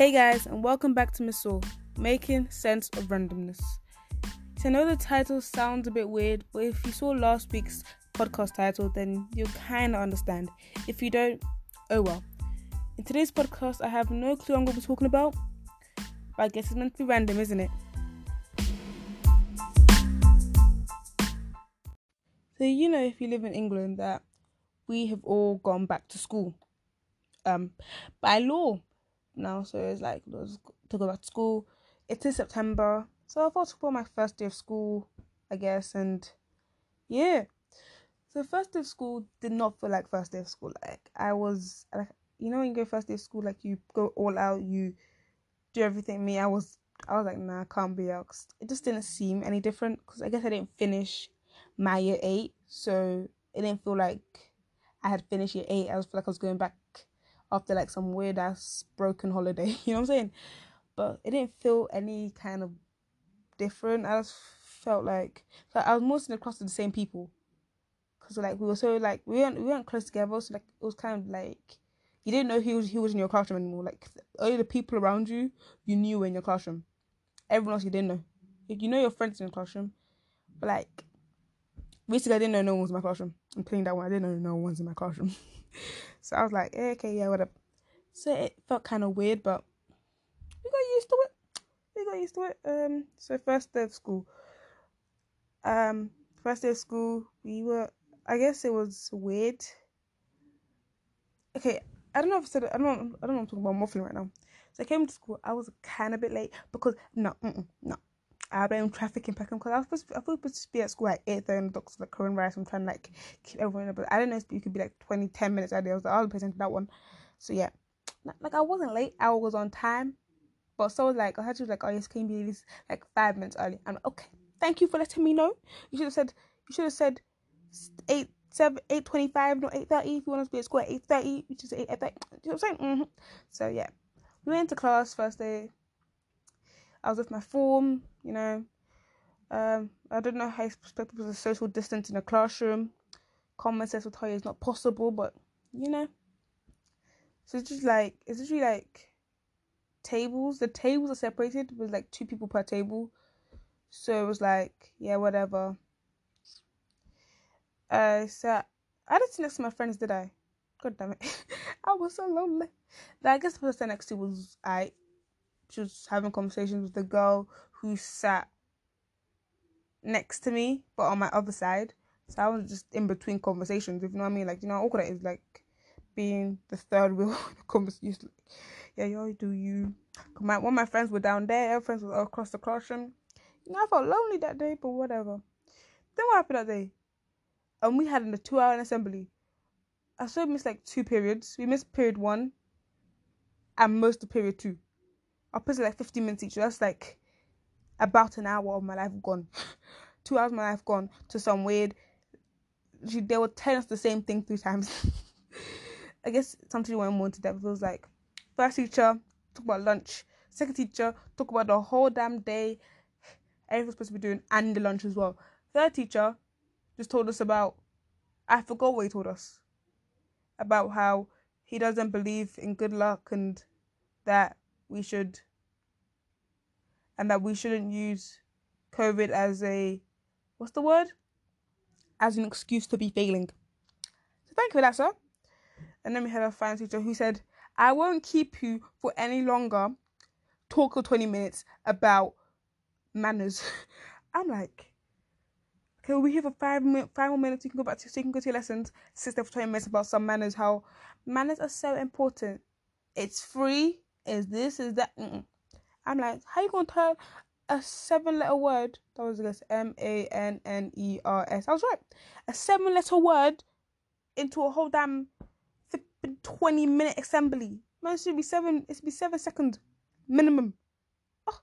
Hey guys, and welcome back to Miss making sense of randomness. So I know the title sounds a bit weird, but if you saw last week's podcast title, then you'll kind of understand. If you don't, oh well. In today's podcast, I have no clue I'm going to be talking about, but I guess it's meant to be random, isn't it? So you know, if you live in England, that we have all gone back to school, um, by law now, so it's like to go back to school. It is in September, so I thought to for my first day of school, I guess, and yeah. So first day of school did not feel like first day of school. Like I was like you know when you go first day of school, like you go all out, you do everything. Me, I was I was like nah, I can't be out. It just didn't seem any different because I guess I didn't finish my year eight, so it didn't feel like I had finished year eight. I was like I was going back after like some weird ass broken holiday. You know what I'm saying? But it didn't feel any kind of different. I just felt like I was mostly across to the same people. Cause like we were so like we weren't we weren't close together. So like it was kind of like you didn't know who was who was in your classroom anymore. Like only the people around you you knew were in your classroom. Everyone else you didn't know. You know your friends in your classroom, but like basically I didn't know no one was in my classroom. I'm playing that one. I didn't know no one's in my classroom. so I was like, eh, okay, yeah, whatever. So it felt kind of weird, but we got used to it. We got used to it. Um, so first day of school. Um, first day of school, we were. I guess it was weird. Okay, I don't know if I said. I don't. I don't know. I'm talking about muffling right now. So I came to school. I was kind of bit late because no, no. I blame traffic in Peckham because I was supposed to, I was supposed to be at school at eight thirty the doctor's like coronavirus. I'm trying to like keep everyone but I don't know if you could be like 20, 10 minutes early. I was like, I'll present that one. So yeah, like I wasn't late. I was on time, but so like I had to like, oh yes, can you be this like five minutes early? I'm like, okay, thank you for letting me know. You should have said you should have said eight seven eight twenty five, not eight thirty. If you want us to be at school at eight thirty, which is eight thirty. You know what I'm saying? Mm-hmm. So yeah, we went to class first day. I was with my form, you know. Um, I don't know how expect people to social distance in a classroom. Common sense will tell you it's not possible, but you know. So it's just like it's just like tables. The tables are separated with like two people per table. So it was like, yeah, whatever. Uh so I didn't sit next to my friends, did I? God damn it. I was so lonely. That I guess the person next to was I she was having conversations with the girl who sat next to me, but on my other side. So I was just in between conversations, if you know what I mean. Like, you know how awkward like being the third wheel conversation. Yeah, yo, do you? My of my friends were down there, other friends were across the classroom. You know, I felt lonely that day, but whatever. Then what happened that day? And we had a two-hour assembly. I still missed like two periods. We missed period one, and most of period two. I put it like 15 minutes each. That's like about an hour of my life gone. Two hours of my life gone to some weird. She, They were telling us the same thing three times. I guess something went more into depth. It was like first teacher talk about lunch, second teacher talk about the whole damn day, everything we're supposed to be doing, and the lunch as well. Third teacher just told us about. I forgot what he told us about how he doesn't believe in good luck and that we should and that we shouldn't use COVID as a what's the word? As an excuse to be failing. So thank you for that, sir. And then we had a science teacher who said, I won't keep you for any longer. Talk for 20 minutes about manners. I'm like, okay, we'll be here for five, five more minutes. You can go back to, so you can go to your lessons. Sit there for 20 minutes about some manners, how manners are so important. It's free is this, is that. Mm-mm. I'm like, how you gonna turn a seven letter word? That was guess M A N N E R S. I was right. A seven letter word into a whole damn twenty minute assembly. Man, it should be seven. It should be seven seconds minimum. Oh,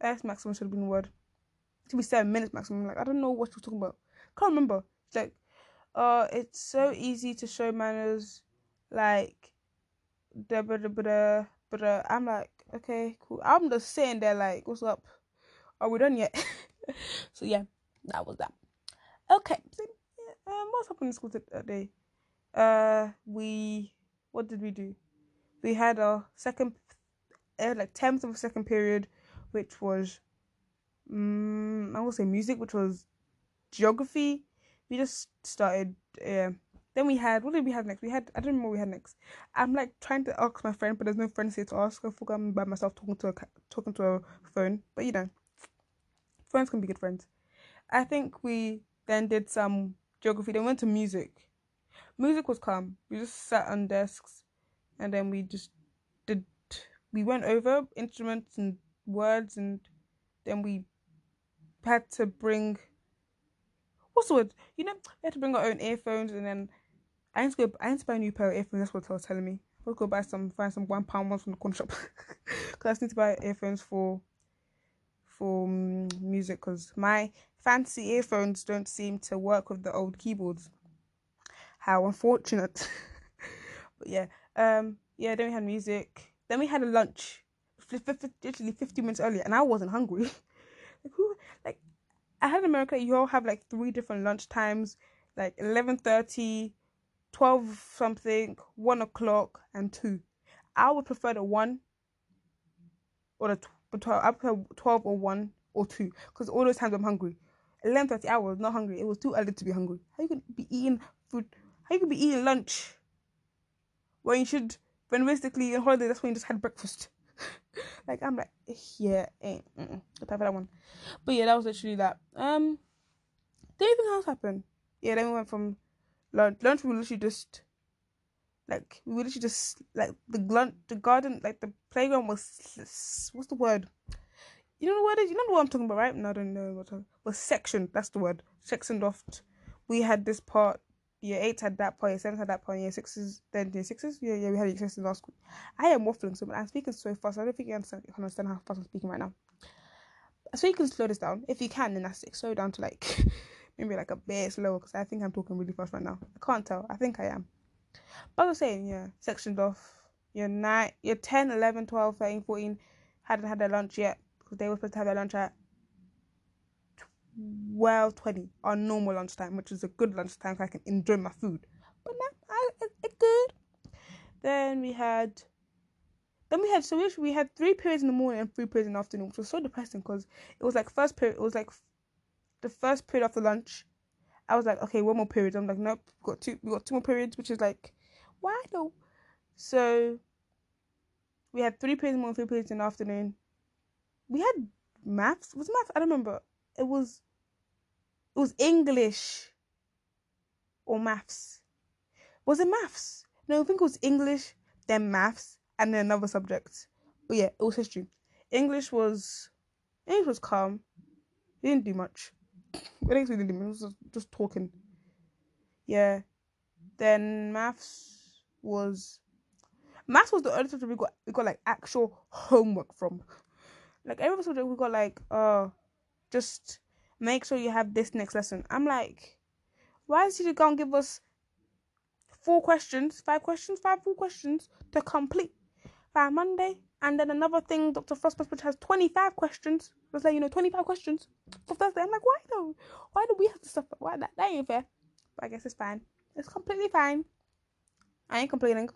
that's maximum should have been word. It should be seven minutes maximum. Like I don't know what you're talking about. Can't remember. It's like, uh, it's so easy to show manners. Like, da da da da but uh, I'm like, okay, cool. I'm just sitting there like, what's up? Are we done yet? so yeah, that was that. Okay, so um, what's happened in school today? Uh, we what did we do? We had our second uh, like tenth of a second period, which was um, I will say music, which was geography. We just started. Yeah. Then we had what did we have next? We had I don't remember we had next. I'm like trying to ask my friend, but there's no friends here to ask. I forgot I'm by myself talking to a talking to a phone. But you know, friends can be good friends. I think we then did some geography. Then went to music. Music was calm. We just sat on desks, and then we just did. We went over instruments and words, and then we had to bring. What's the word? You know, we had to bring our own earphones, and then I need to go. I need to buy a new pair of earphones. That's what I was telling me. I'll go buy some, find some one pound ones from the corner shop. Cause I need to buy earphones for for um, music. Cause my fancy earphones don't seem to work with the old keyboards. How unfortunate. but yeah, um, yeah. Then we had music. Then we had a lunch. Literally fifty minutes earlier, and I wasn't hungry. like who? Like I had in America. You all have like three different lunch times. Like eleven thirty 12 something, 1 o'clock, and 2. I would prefer the 1 or the 12. I prefer 12 or 1 or 2 because all those times I'm hungry. 11.30 I was not hungry. It was too early to be hungry. How you could be eating food? How you could be eating lunch when you should, when realistically on holiday, that's when you just had breakfast. like I'm like, yeah, ain't mm the type of that one. But yeah, that was literally that. Um, did anything else happen? Yeah, then we went from lunch. Lunch we literally just like we literally just like the lunch, the garden, like the playground was what's the word? You know is you know what I'm talking about, right? No, I don't know what I'm, was sectioned. That's the word. Sectioned off. We had this part. Year eight had that part. Year seven had that part. Year sixes, then year sixes. Yeah, yeah, we had year sixes last week. I am waffling so, I'm speaking so fast. I don't think you understand, you understand how fast I'm speaking right now. So you can slow this down if you can. Then that's it. Slow down to like maybe like a bit slower because I think I'm talking really fast right now. I can't tell. I think I am. But I was saying, yeah, sectioned off. You're 9, you're 10, 11, 12, 13, 14 hadn't had their lunch yet because they were supposed to have their lunch at 12, 20 on normal lunchtime, which is a good lunchtime so I can enjoy my food. But now, I, it, it's good. Then we had then we had so we, we had three periods in the morning and three periods in the afternoon, which was so depressing because it was like first period it was like the first period after lunch, I was like, okay, one more period. I'm like, nope, we got two, we got two more periods, which is like, why no? So we had three periods morning, three periods in the afternoon. We had maths. It Was maths? I don't remember. It was. It was English. Or maths. Was it maths? No, I think it was English, then maths, and then another subject. But yeah, it was history. English was English was calm. He didn't do much. Else we do? Was just talking. Yeah. Then maths was maths was the only subject we got we got like actual homework from. Like every subject we got like uh just make sure you have this next lesson. I'm like, why is he gonna give us four questions, five questions, five full questions to complete by Monday? And then another thing, Dr. Frost which has 25 questions. Let's say, you know, 25 questions for Thursday. I'm like, why though? Why do we have to suffer? Why that? That ain't fair. But I guess it's fine. It's completely fine. I ain't complaining.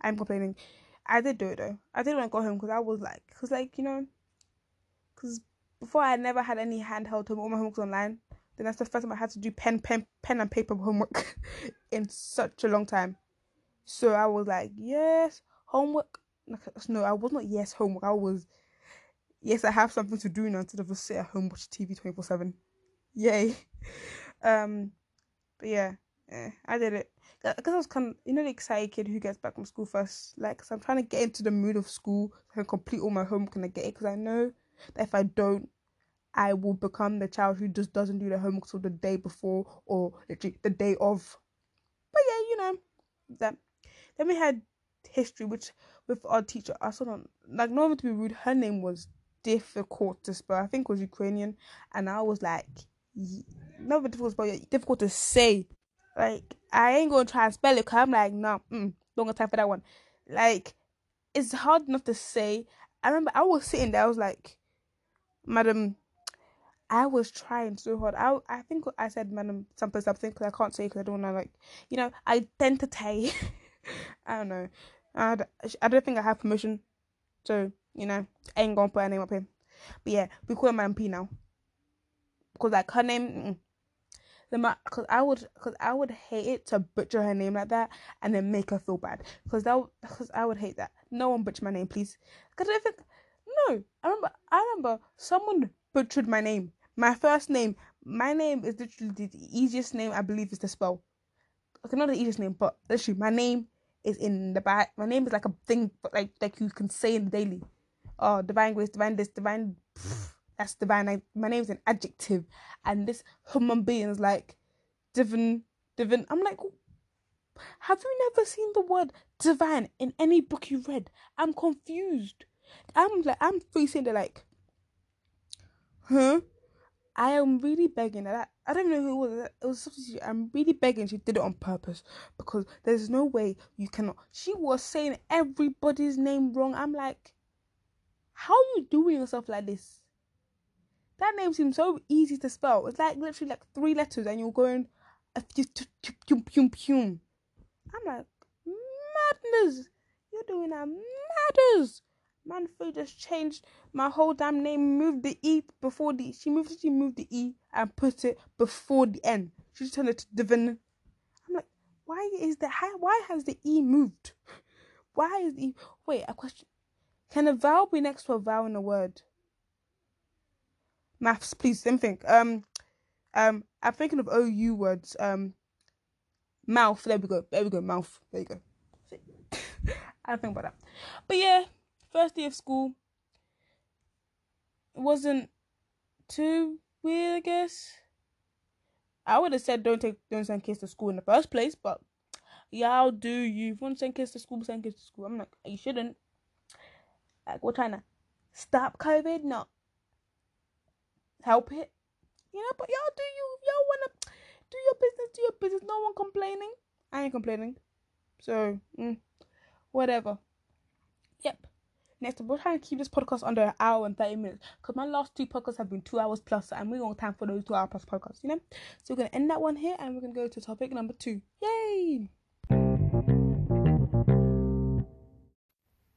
I'm complaining. I did do it though. I did want to go home because I was like, because like, you know, because before I never had any handheld homework. All my homework's online. Then that's the first time I had to do pen, pen, pen and paper homework in such a long time. So I was like, yes, homework no, I was not yes homework. I was yes, I have something to do now instead of just sit at home watch TV twenty four seven. Yay. Um, but yeah, yeah, I did it because I was kind of you know the excited kid who gets back from school first. Like, cause I'm trying to get into the mood of school. So I can complete all my homework and I get it because I know that if I don't, I will become the child who just doesn't do the homework till the day before or literally the day of. But yeah, you know that. Then we had history, which with our teacher, I saw not like not even to be rude, her name was difficult to spell. I think was Ukrainian, and I was like, not difficult to spell, difficult to say. Like I ain't gonna try and spell it. Cause I'm like, no, mm, don't got time for that one. Like it's hard enough to say. I remember I was sitting there. I was like, Madam, I was trying so hard. I I think I said Madam something something because I can't say because I don't know like you know identity. I don't know. I, I don't think I have permission. So You know, ain't gonna put her name up here. But yeah, we call her Madam P now. Because like her name, mm, the because I would because I would hate it to butcher her name like that and then make her feel bad. Because that because I would hate that. No one butcher my name, please. Because I think no, I remember I remember someone butchered my name. My first name. My name is literally the easiest name I believe is to spell. Okay, not the easiest name, but literally my name is in the back. My name is like a thing, like like you can say in the daily. Oh, divine grace, divine this, divine. That's divine. I, my name is an adjective, and this human being is like divine, divine. I'm like, have you never seen the word divine in any book you read? I'm confused. I'm like, I'm facing the like, huh? I am really begging that. I don't know who it was. It was substitute. I'm really begging she did it on purpose because there's no way you cannot. She was saying everybody's name wrong. I'm like, how are you doing yourself like this? That name seems so easy to spell. It's like literally like three letters and you're going a pum pum. I'm like, madness. You're doing that matters. Man, Manfred just changed my whole damn name, moved the E before the she moved she moved the E and put it before the N. She just turned it to Divin. I'm like, why is that how, why has the E moved? Why is the wait, a question. Can a vowel be next to a vowel in a word? Maths, please, same thing. Um um I'm thinking of OU words. Um mouth, there we go. There we go, mouth. There you go. I don't think about that. But yeah, first day of school wasn't too weird, I guess. I would have said don't take don't send kids to school in the first place, but y'all do you. If you want to send kids to school, send kids to school. I'm like, you shouldn't. Like we're trying to stop COVID, not help it. You know, but y'all do you y'all wanna do your business, do your business. No one complaining. I ain't complaining. So, mm, whatever. Next, we're trying to keep this podcast under an hour and 30 minutes because my last two podcasts have been two hours plus, and we don't have time for those two hour plus podcasts, you know? So, we're going to end that one here and we're going to go to topic number two. Yay!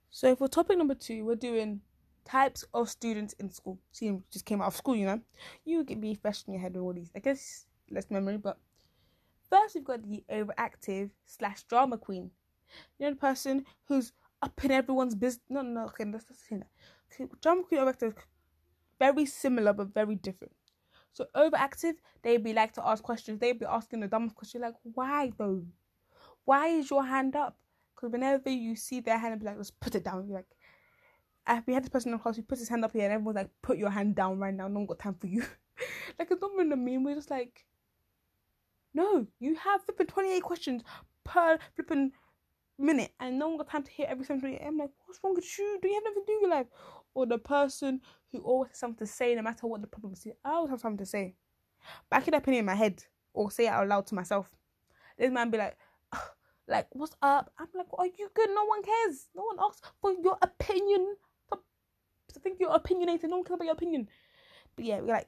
So, for topic number two, we're doing types of students in school. See, just came out of school, you know? You get be fresh in your head with all these. I guess less memory, but first, we've got the overactive slash drama queen. You know, the person who's up in everyone's business. No, no, okay, let's just say that. Drama queen overactive, very similar but very different. So overactive, they'd be like to ask questions. They'd be asking the dumbest question, like, why though? Why is your hand up? Because whenever you see their hand, be like, just put it down. You're like, if we had this person in class who puts his hand up here, and everyone's like, put your hand down right now. No one got time for you. like it's not even a meme. We're just like, no, you have flipping twenty eight questions per flipping minute and no one got time to hear every single I'm like, what's wrong with you? Do you have nothing to do with your life? Or the person who always has something to say no matter what the problem is. I always have something to say. Back it up in my head or say it out loud to myself. This man be like, like, what's up? I'm like, are you good? No one cares. No one asks for your opinion. I think you're opinionated. No one cares about your opinion. But yeah, we're like,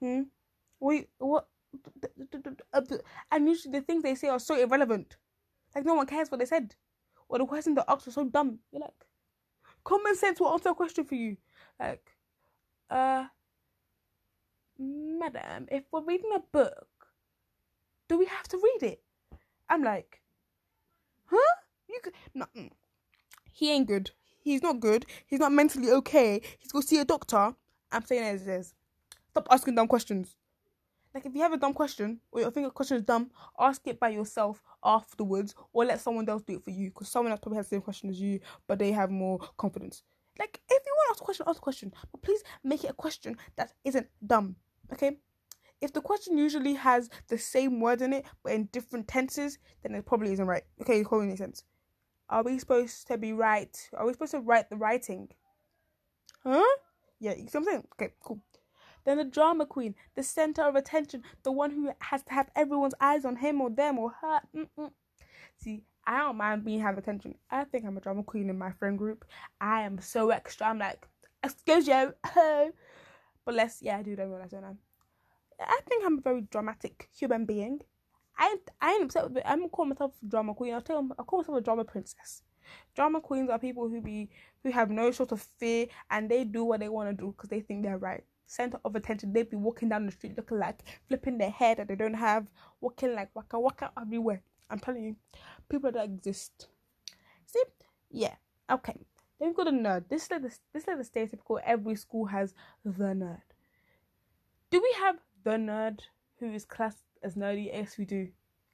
hmm, wait, what? And usually the things they say are so irrelevant. Like no one cares what they said. Or the question they asked was so dumb. You're like, common sense will answer a question for you. Like, uh, madam, if we're reading a book, do we have to read it? I'm like, huh? You could no. Mm. He ain't good. He's not good. He's not mentally okay. He's gonna see a doctor. I'm saying as it is. Stop asking dumb questions. Like if you have a dumb question or you think a question is dumb, ask it by yourself afterwards, or let someone else do it for you because someone else probably has the same question as you, but they have more confidence. Like if you want to ask a question, ask a question, but please make it a question that isn't dumb. Okay. If the question usually has the same word in it but in different tenses, then it probably isn't right. Okay, it probably makes sense. Are we supposed to be right? Are we supposed to write the writing? Huh? Yeah, you see what I'm saying? Okay, cool. Then the drama queen, the center of attention, the one who has to have everyone's eyes on him or them or her. Mm-mm. See, I don't mind being have attention. I think I'm a drama queen in my friend group. I am so extra. I'm like, excuse you. but let's, yeah, I do that realize, don't I? I think I'm a very dramatic human being. I I ain't upset with it. I'm calling myself drama queen. I'll tell I call myself a drama princess. Drama queens are people who be who have no sort of fear and they do what they want to do because they think they're right. Center of attention. They'd be walking down the street looking like flipping their hair that they don't have, walking like waka waka everywhere. I'm telling you, people that exist. See, yeah, okay. Then we've got a nerd. This is like the this is like the stereotypical. Every school has the nerd. Do we have the nerd who is classed as nerdy? Yes, we do.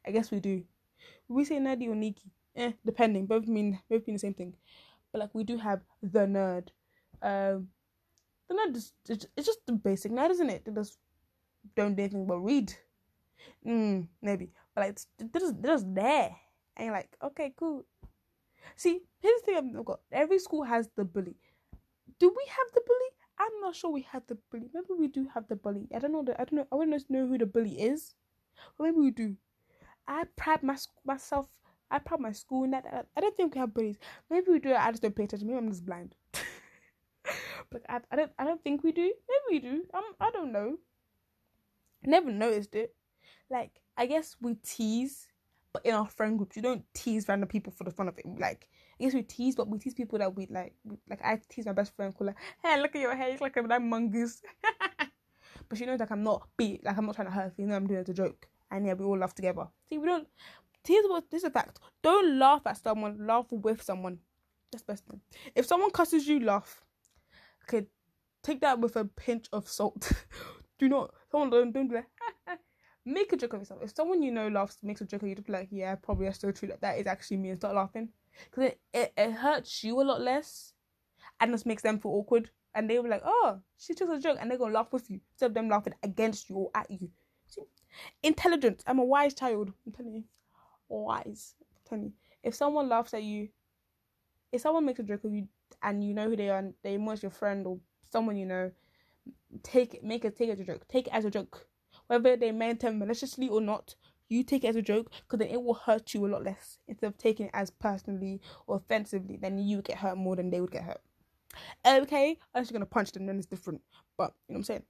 I guess we do. We say nerdy or neaky, eh, depending. Both mean both mean the same thing. But like we do have the nerd. Um, the nerd is it's just the basic nerd, isn't it? They just don't do anything but read. Mm, maybe, but like they're just, they're just there, and you're like, okay, cool. See, here's the thing I've got. Every school has the bully. Do we have the bully? I'm not sure we have the bully. Maybe we do have the bully. I don't know. The, I don't know. I to know who the bully is. Or maybe we do. I pride my, myself. I pride my school in that. I don't think we have bullies. Maybe we do. I just don't pay attention. Maybe I'm just blind. but I, I don't. I don't think we do. Maybe we do. I'm. I don't know. Never noticed it. Like I guess we tease but in our friend groups, you don't tease random people for the fun of it. Like, I guess we tease, but we tease people that we like. Like, I tease my best friend, call her, "Hey, look at your hair, it's like a that mongoose." but she knows like I'm not be like I'm not trying to hurt. You know, I'm doing it as a joke, and yeah, we all laugh together. See, we don't tease. What this is a fact. Don't laugh at someone. Laugh with someone. That's best thing. If someone cusses you, laugh. Okay, take that with a pinch of salt. do not. Someone don't don't make a joke of yourself. If someone you know laughs, makes a joke of you, just be like, yeah, probably that's so true. That that is actually me, and start laughing because it, it, it hurts you a lot less, and just makes them feel awkward. And they were like, oh, she took a joke, and they're gonna laugh with you instead of them laughing against you or at you. See, intelligent. I'm a wise child. I'm telling you, wise. I'm telling you. If someone laughs at you, if someone makes a joke of you, and you know who they are, they most your friend or someone you know, take make it, take it as a joke. Take it as a joke whether they meant it maliciously or not, you take it as a joke because then it will hurt you a lot less instead of taking it as personally or offensively. Then you get hurt more than they would get hurt. Okay, I'm just gonna punch them, then it's different. But you know what I'm saying?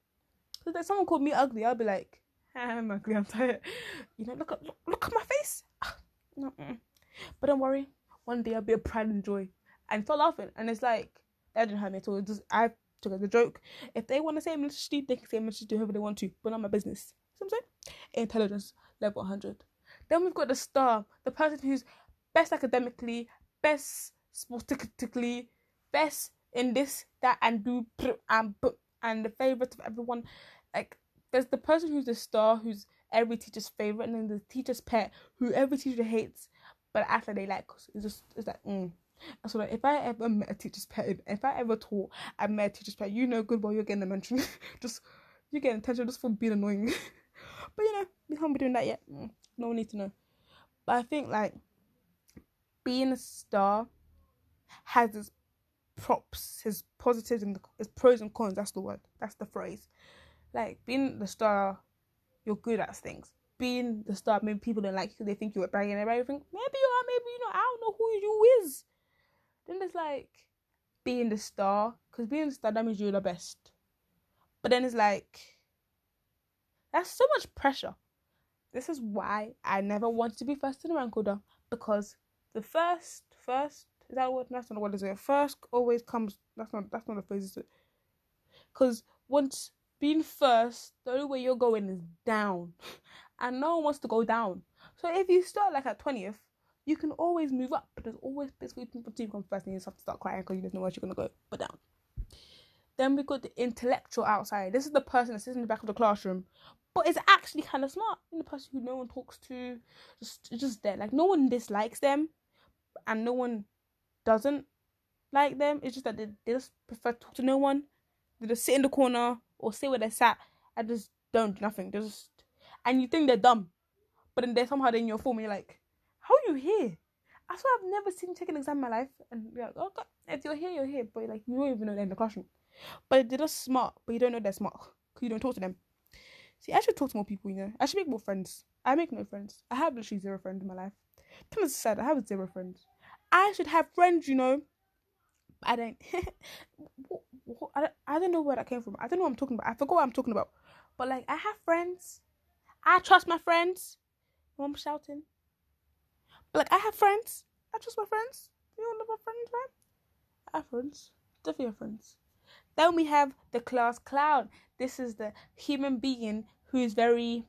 Because if someone called me ugly, I'll be like, I'm ugly, I'm tired. You know, look at look, look at my face. Mm-mm. But don't worry, one day I'll be a pride and joy and start laughing. And it's like that didn't hurt me at all. Just I took it as a joke. If they want to say maliciously, they can say maliciously whoever they want to, but not my business. Know what I'm saying? Intelligence level 100. Then we've got the star, the person who's best academically, best sportistically, best in this, that, and do and and the favorite of everyone. Like there's the person who's the star, who's every teacher's favorite, and then the teacher's pet, who every teacher hates, but after they like, it's just it's like mm, so like, if I ever met a teacher's pet, if I ever taught I met a teacher's pet, you know good well you're getting a mention. just you're getting attention just for being annoying. but you know, we can't be doing that yet. Mm, no need to know. But I think like being a star has its props, his positives and his pros and cons. That's the word. That's the phrase. Like being the star, you're good at things. Being the star, maybe people don't like you they think you're bragging and everything. Maybe you are, maybe you know. I don't know who you is. Then there's like being the star, because being the star that means you're the best. But then it's like that's so much pressure. This is why I never wanted to be first in the rank order because the first, first is that what? That's not what is it. First always comes. That's not. That's not the phrase. Is it? Because once being first, the only way you're going is down, and no one wants to go down. So if you start like at twentieth, you can always move up, but there's always bits where you can come first and you just have to start crying because you don't know where you're gonna go, but down. Then we got the intellectual outside. This is the person that sits in the back of the classroom, but is actually kind of smart. And the person who no one talks to, just just there. Like no one dislikes them, and no one doesn't like them. It's just that they, they just prefer to talk to no one. They just sit in the corner or sit where they sat and just don't do nothing. They just and you think they're dumb, but then they're somehow in your form. And you're like, you here? I swear I've never seen you take an exam in my life. And you're like, oh God, if you're here, you're here. But like, you don't even know they're in the classroom. But they're just smart, but you don't know they're smart because you don't talk to them. See, I should talk to more people, you know. I should make more friends. I make no friends. I have literally zero friends in my life. Of sad. I have zero friends. I should have friends, you know. I don't. I don't. I don't know where that came from. I don't know what I'm talking about. I forgot what I'm talking about. But like, I have friends. I trust my friends. I'm shouting. Like I have friends. I trust my friends. You love our friends, right? have friends. Definitely our friends. Then we have the class clown. This is the human being who is very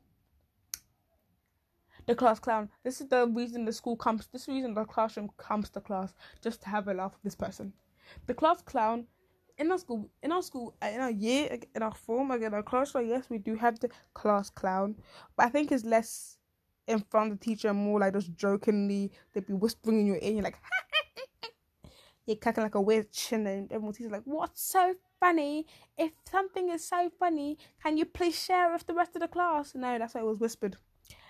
the class clown. This is the reason the school comes. This reason the classroom comes to class just to have a laugh with this person. The class clown in our school, in our school, uh, in our year, in our form, again, our class. Like yes, we do have the class clown, but I think it's less in front of the teacher more like just jokingly. They'd be whispering in your ear. You're like, you're cracking like a witch, and then everyone's like, "What's so funny? If something is so funny, can you please share with the rest of the class?" No, that's why it was whispered.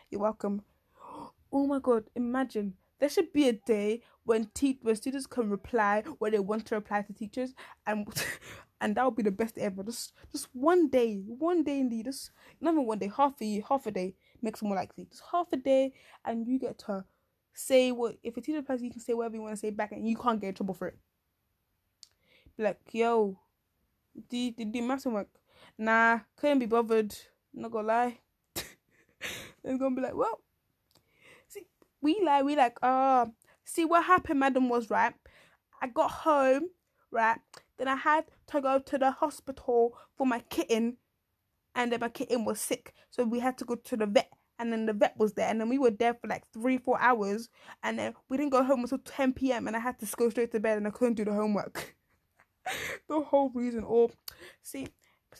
You're welcome. Oh my god, imagine there should be a day when te- when students can reply when they want to reply to teachers and and that would be the best ever. Just just one day, one day indeed, just not even one day, half a half a day makes it more likely. Just half a day and you get to say what if a teacher replies you can say whatever you want to say back and you can't get in trouble for it. Be like, yo, did did do math work? Nah, couldn't be bothered. Not gonna lie. It's gonna be like, well, see, we like, we like, uh, see what happened, madam, was right. I got home, right, then I had to go to the hospital for my kitten, and then my kitten was sick, so we had to go to the vet. And then the vet was there, and then we were there for like three, four hours, and then we didn't go home until 10 p.m. And I had to go straight to bed, and I couldn't do the homework. the whole reason, or see,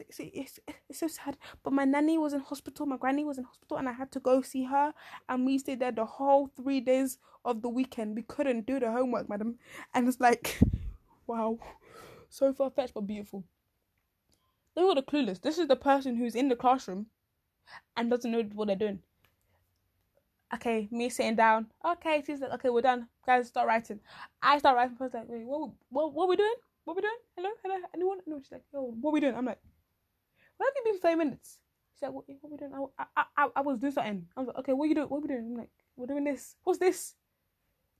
see, it's, it's so sad. But my nanny was in hospital, my granny was in hospital, and I had to go see her. And we stayed there the whole three days of the weekend. We couldn't do the homework, madam. And it's like, wow, so far fetched but beautiful. They were the clueless. This is the person who's in the classroom and doesn't know what they're doing. Okay, me sitting down. Okay, she's like, okay, we're done. Guys, start writing. I start writing. I was like, wait, what, what, what are we doing? What are we doing? Hello, hello, anyone? No, she's like, yo, what are we doing? I'm like, where have you been for five minutes? She's like, what, what are we doing? I, I, I, I was doing something. I was like, okay, what are you doing? What are we doing? I'm like, we're doing this. What's this?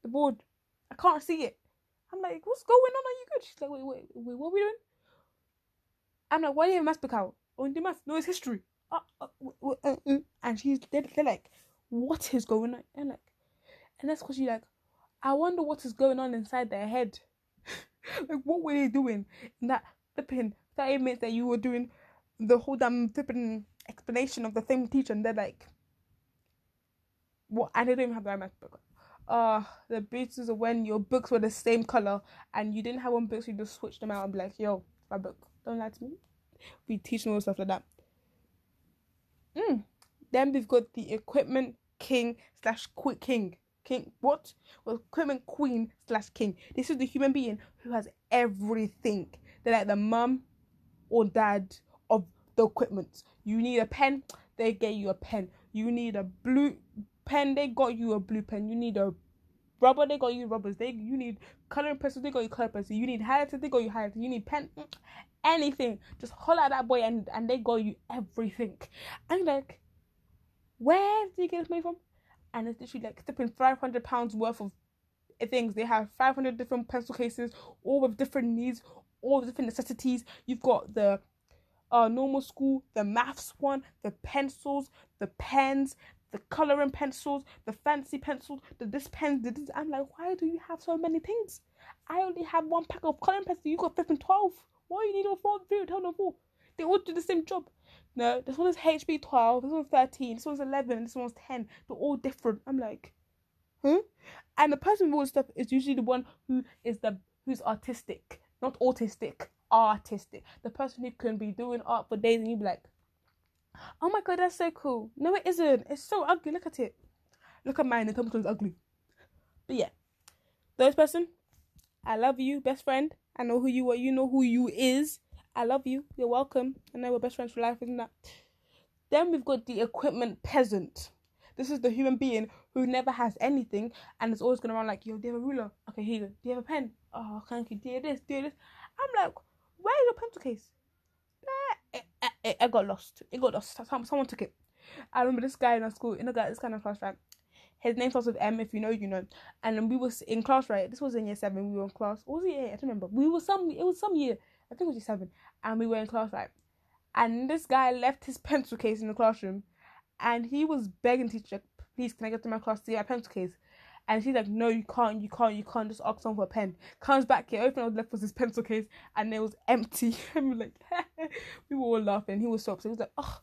The board. I can't see it. I'm like, what's going on? Are you good? She's like, wait, wait, wait, what are we doing? I'm like, why do you have math book out? Oh, the math? No, it's history. Uh, uh, uh, and she's they're, they're like, what is going on? And like, and that's because she's like, I wonder what is going on inside their head. like, what were they doing in that flipping 30 minutes that you were doing the whole damn flipping explanation of the same teacher? And they're like, what? And they don't even have the right math book. Uh, the beauty of when your books were the same color and you didn't have one book, so you just switched them out and be like, yo, my book. Don't lie to me. We teach them all stuff like that. Mm. Then we've got the equipment king slash quick king. King what? Well, equipment queen slash king. This is the human being who has everything. They're like the mum or dad of the equipment. You need a pen, they get you a pen. You need a blue pen, they got you a blue pen. You need a rubber, they got you rubbers. They you need coloring pencils, they got you color pencils. You need highlighters, they got you highlighters. You need pen, anything. Just holler at that boy and and they got you everything. And like, where did you get this money from? And it's literally like flipping five hundred pounds worth of things. They have five hundred different pencil cases, all with different needs, all with different necessities. You've got the uh, normal school, the maths one, the pencils, the pens, the coloring pencils, the fancy pencils, the this pen, the this. I'm like, why do you have so many things? I only have one pack of coloring pencils. You got flipping twelve. Why you need all four? Three, tell no four. They all do the same job. No, this one is HB twelve. This one's thirteen. This one's eleven. This one's ten. They're all different. I'm like, huh? And the person with all the stuff is usually the one who is the who's artistic, not autistic, artistic. The person who can be doing art for days and you be like, oh my god, that's so cool. No, it isn't. It's so ugly. Look at it. Look at mine tell me ugly. But yeah, those person, I love you, best friend. I know who you are. You know who you is. I love you. You're welcome. I know we're best friends for life, isn't that? Then we've got the equipment peasant. This is the human being who never has anything and is always going around like, yo, do you have a ruler? Okay, here you go. Do you have a pen? Oh, thank you. Do you this? Do you this? I'm like, where's your pencil case? Nah, it, it, it got lost. It got lost. Someone took it. I remember this guy in our school, in the guy, this kind of class, right? His name starts with M. If you know, you know. And then we was in class, right? This was in year seven. We were in class. What was it? I don't remember. We were some. It was some year. I think it was year seven. And we were in class, right? And this guy left his pencil case in the classroom, and he was begging teacher, "Please, can I get to my class to get my pencil case?" And she's like, no, you can't, you can't, you can't just ask someone for a pen. Comes back here, open up left was his pencil case, and it was empty. and we're like, we were all laughing. He was so upset. He was like, oh,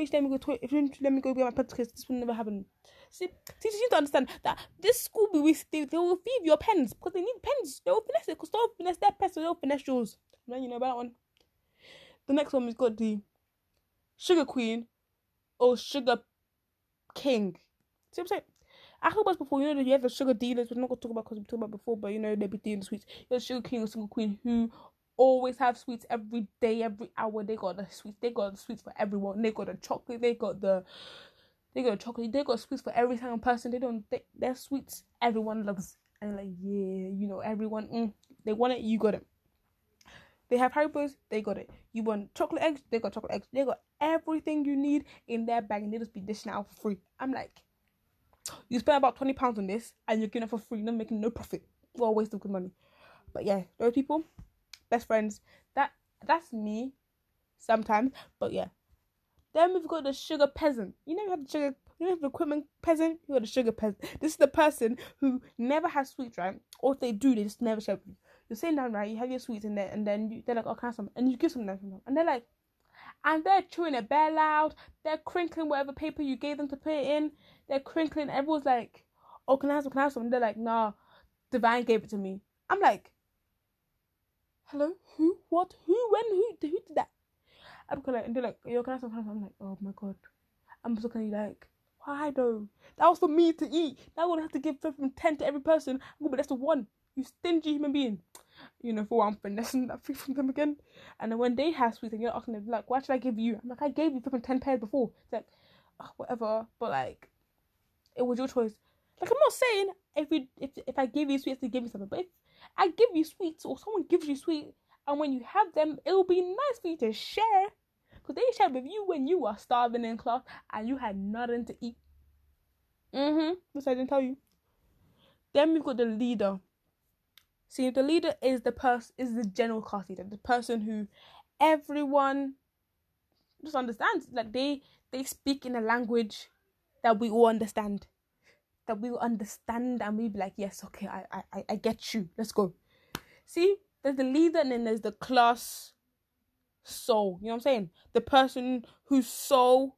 you let me go if you let me go get my case, this will never happen. See, teachers need to understand that this school will they, they will feed your pens because they need pens. They will finesse it because they'll finesse their pens, so they'll finesse yours. Then you know about that one. The next one we've got the Sugar Queen or Sugar King. See what I'm saying? I talked about before, you know, you have the sugar dealers, we're not going to talk about because we talked about before, but you know, they be dealing sweets. You have sugar king or sugar queen who always have sweets every day, every hour. They got the sweets, they got the sweets for everyone. They got the chocolate, they got the they got chocolate, they got sweets for every single person. They don't they, they're sweets everyone loves. And like, yeah, you know, everyone mm, they want it, you got it. They have Haribos, they got it. You want chocolate eggs, they got chocolate eggs. They got everything you need in their bag and they just be dishing out for free. I'm like, you spend about twenty pounds on this and you're getting it for free, not making no profit. What a waste of good money. But yeah, those people, best friends. That that's me sometimes. But yeah. Then we've got the sugar peasant. You know you have the sugar you know the equipment peasant, you got the sugar peasant. This is the person who never has sweets, right? Or if they do, they just never share with you. You're sitting down, right? You have your sweets in there, and then you, they're like, "Oh, can I have some?" And you give them some them, and they're like, and they're chewing it bare loud. They're crinkling whatever paper you gave them to put it in. They're crinkling. Everyone's like, "Oh, can I have some? Can I have some?" And they're like, "Nah, Divine gave it to me." I'm like, "Hello, who? What? Who? When? Who? Who did that?" I'm like, and they're like, "Yo, can I have some?" I'm like, "Oh my god." I'm looking at you like, why though? That was for me to eat. That would have to give from ten to every person. I'm gonna be less than one. You stingy human being you know, for one finessing that food from them again. And then when they have sweets and you're asking them, like, why should I give you? I'm like, I gave you flipping 10 pairs before. It's like, oh, whatever. But like, it was your choice. Like, I'm not saying if we, if if I give you sweets to give me something, but if I give you sweets or someone gives you sweets and when you have them, it'll be nice for you to share. Because they shared with you when you were starving in class and you had nothing to eat. Mm-hmm. This I didn't tell you. Then we've got the leader. See, the leader is the person is the general class leader, the person who everyone just understands. Like they they speak in a language that we all understand, that we will understand, and we be like, yes, okay, I I I get you. Let's go. See, there's the leader, and then there's the class soul. You know what I'm saying? The person whose soul,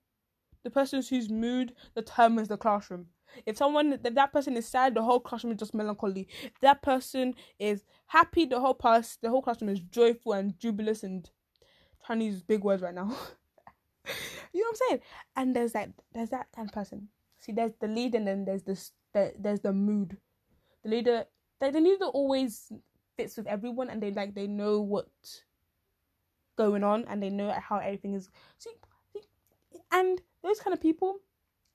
the person whose mood determines the classroom. If someone if that person is sad, the whole classroom is just melancholy. If that person is happy, the whole class the whole classroom is joyful and jubilous and trying to use big words right now. you know what I'm saying? And there's that there's that kind of person. See, there's the lead and then there's this the, there's the mood. The leader the, the leader always fits with everyone and they like they know what going on and they know how everything is. See, see and those kind of people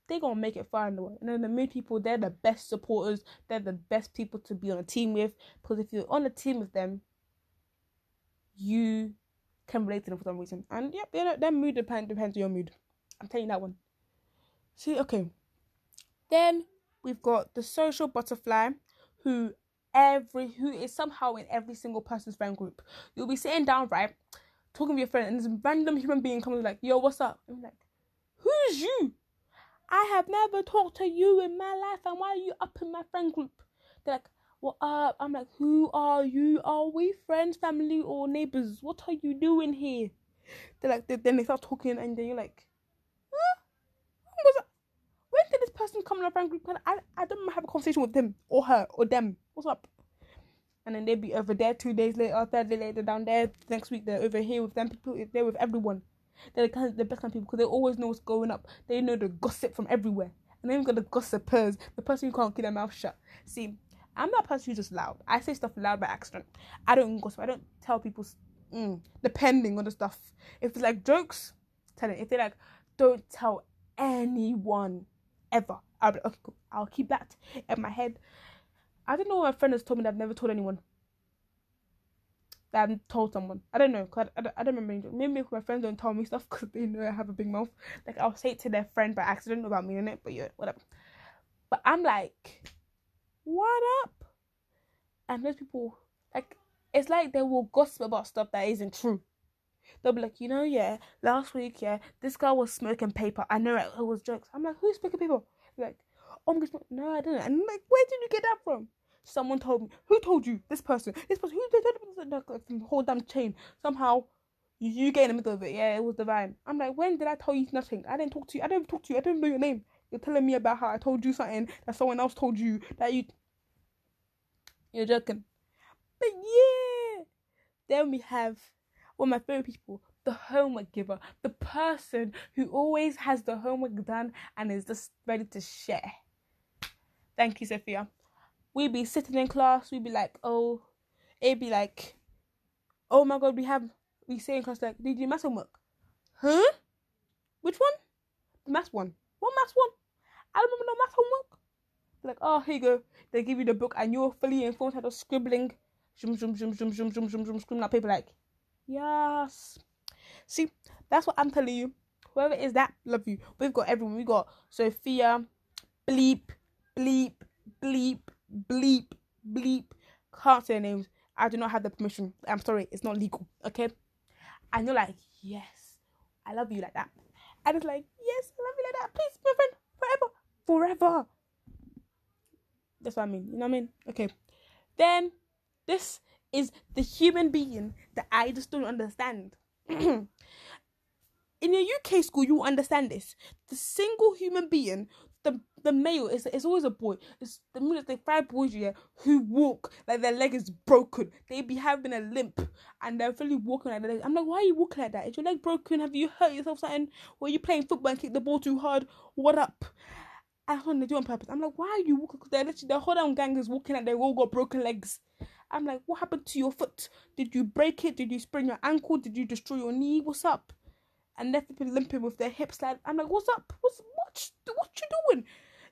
they're gonna make it far in the world. And then the mood people, they're the best supporters. They're the best people to be on a team with. Because if you're on a team with them, you can relate to them for some reason. And yep, yeah, their mood depend depends on your mood. I'm telling you that one. See, okay. Then we've got the social butterfly, who every who is somehow in every single person's friend group. You'll be sitting down, right, talking with your friend, and this random human being comes like, "Yo, what's up?" I'm like, "Who's you?" I have never talked to you in my life, and why are you up in my friend group? They're like, What up? I'm like, Who are you? Are we friends, family, or neighbors? What are you doing here? They're like, they, then they start talking, and then you're like, huh? When, this person come in our friend group? I, I don't have a conversation with them, or her, or them. What's up? And then they'd be over there two days later, third day later, down there. Next week, they're over here with them people, they're with everyone. They're the, kind of, the best kind of people because they always know what's going up. They know the gossip from everywhere. And then you've got the gossipers, the person who can't keep their mouth shut. See, I'm that person who's just loud. I say stuff loud by accident. I don't gossip. I don't tell people, mm, depending on the stuff. If it's like jokes, tell it. If they're like, don't tell anyone ever. I'll be like, okay, cool. I'll keep that in my head. I don't know. My friend has told me that I've never told anyone that I told someone. I don't know. Cause I, I, I don't remember. Maybe my friends don't tell me stuff because they know I have a big mouth. Like I'll say it to their friend by accident about me in it, but yeah, whatever. But I'm like, what up? And those people, like, it's like they will gossip about stuff that isn't true. They'll be like, you know, yeah, last week, yeah, this guy was smoking paper. I know it, was jokes. I'm like, who's smoking paper? Like, oh, I'm just, no, I didn't. And like, where did you get that from? Someone told me. Who told you? This person. This person. Who told me the whole damn chain? Somehow you, you get in the middle of it. Yeah, it was divine. I'm like, when did I tell you nothing? I didn't talk to you. I didn't talk to you. I didn't know your name. You're telling me about how I told you something that someone else told you that you. You're joking. But yeah. Then we have one of my favorite people, the homework giver, the person who always has the homework done and is just ready to share. Thank you, Sophia. We'd be sitting in class, we'd be like, oh, it'd be like, oh my god, we have, we say in class, like, did you math homework? Huh? Which one? The math one. What math one? I don't remember no math homework. Like, oh, here you go. They give you the book and you're fully informed how to scribbling, zoom, zoom, zoom, zoom, zoom, zoom, zoom, zoom, scribbling that paper like, yes. See, that's what I'm telling you. Whoever is that, love you. We've got everyone. We got Sophia, Bleep, Bleep, Bleep, Bleep, Bleep. Can't say names. I do not have the permission. I'm sorry, it's not legal. Okay. And you're like, yes, I love you like that. And it's like, yes, I love you like that. Please, my friend, forever, forever. That's what I mean. You know what I mean? Okay. Then this is the human being that I just don't understand. in a UK school, you understand this. The single human being, the the male is is always a boy. It's the minute they five boys here who walk like their leg is broken. They be having a limp and they're fully walking like that. I'm like, why are you walking like that? Is your leg broken? Have you hurt yourself something? Are you playing football and kick the ball too hard? What up? I don't they do on purpose. I'm like, why are you walking? Because they're literally the whole damn gang is walking like they all got broken legs. I'm like, what happened to your foot? Did you break it? Did you sprain your ankle? Did you destroy your knee? What's up? And they've been limping with their hips. Like, I'm like, what's up? What's what? What you doing?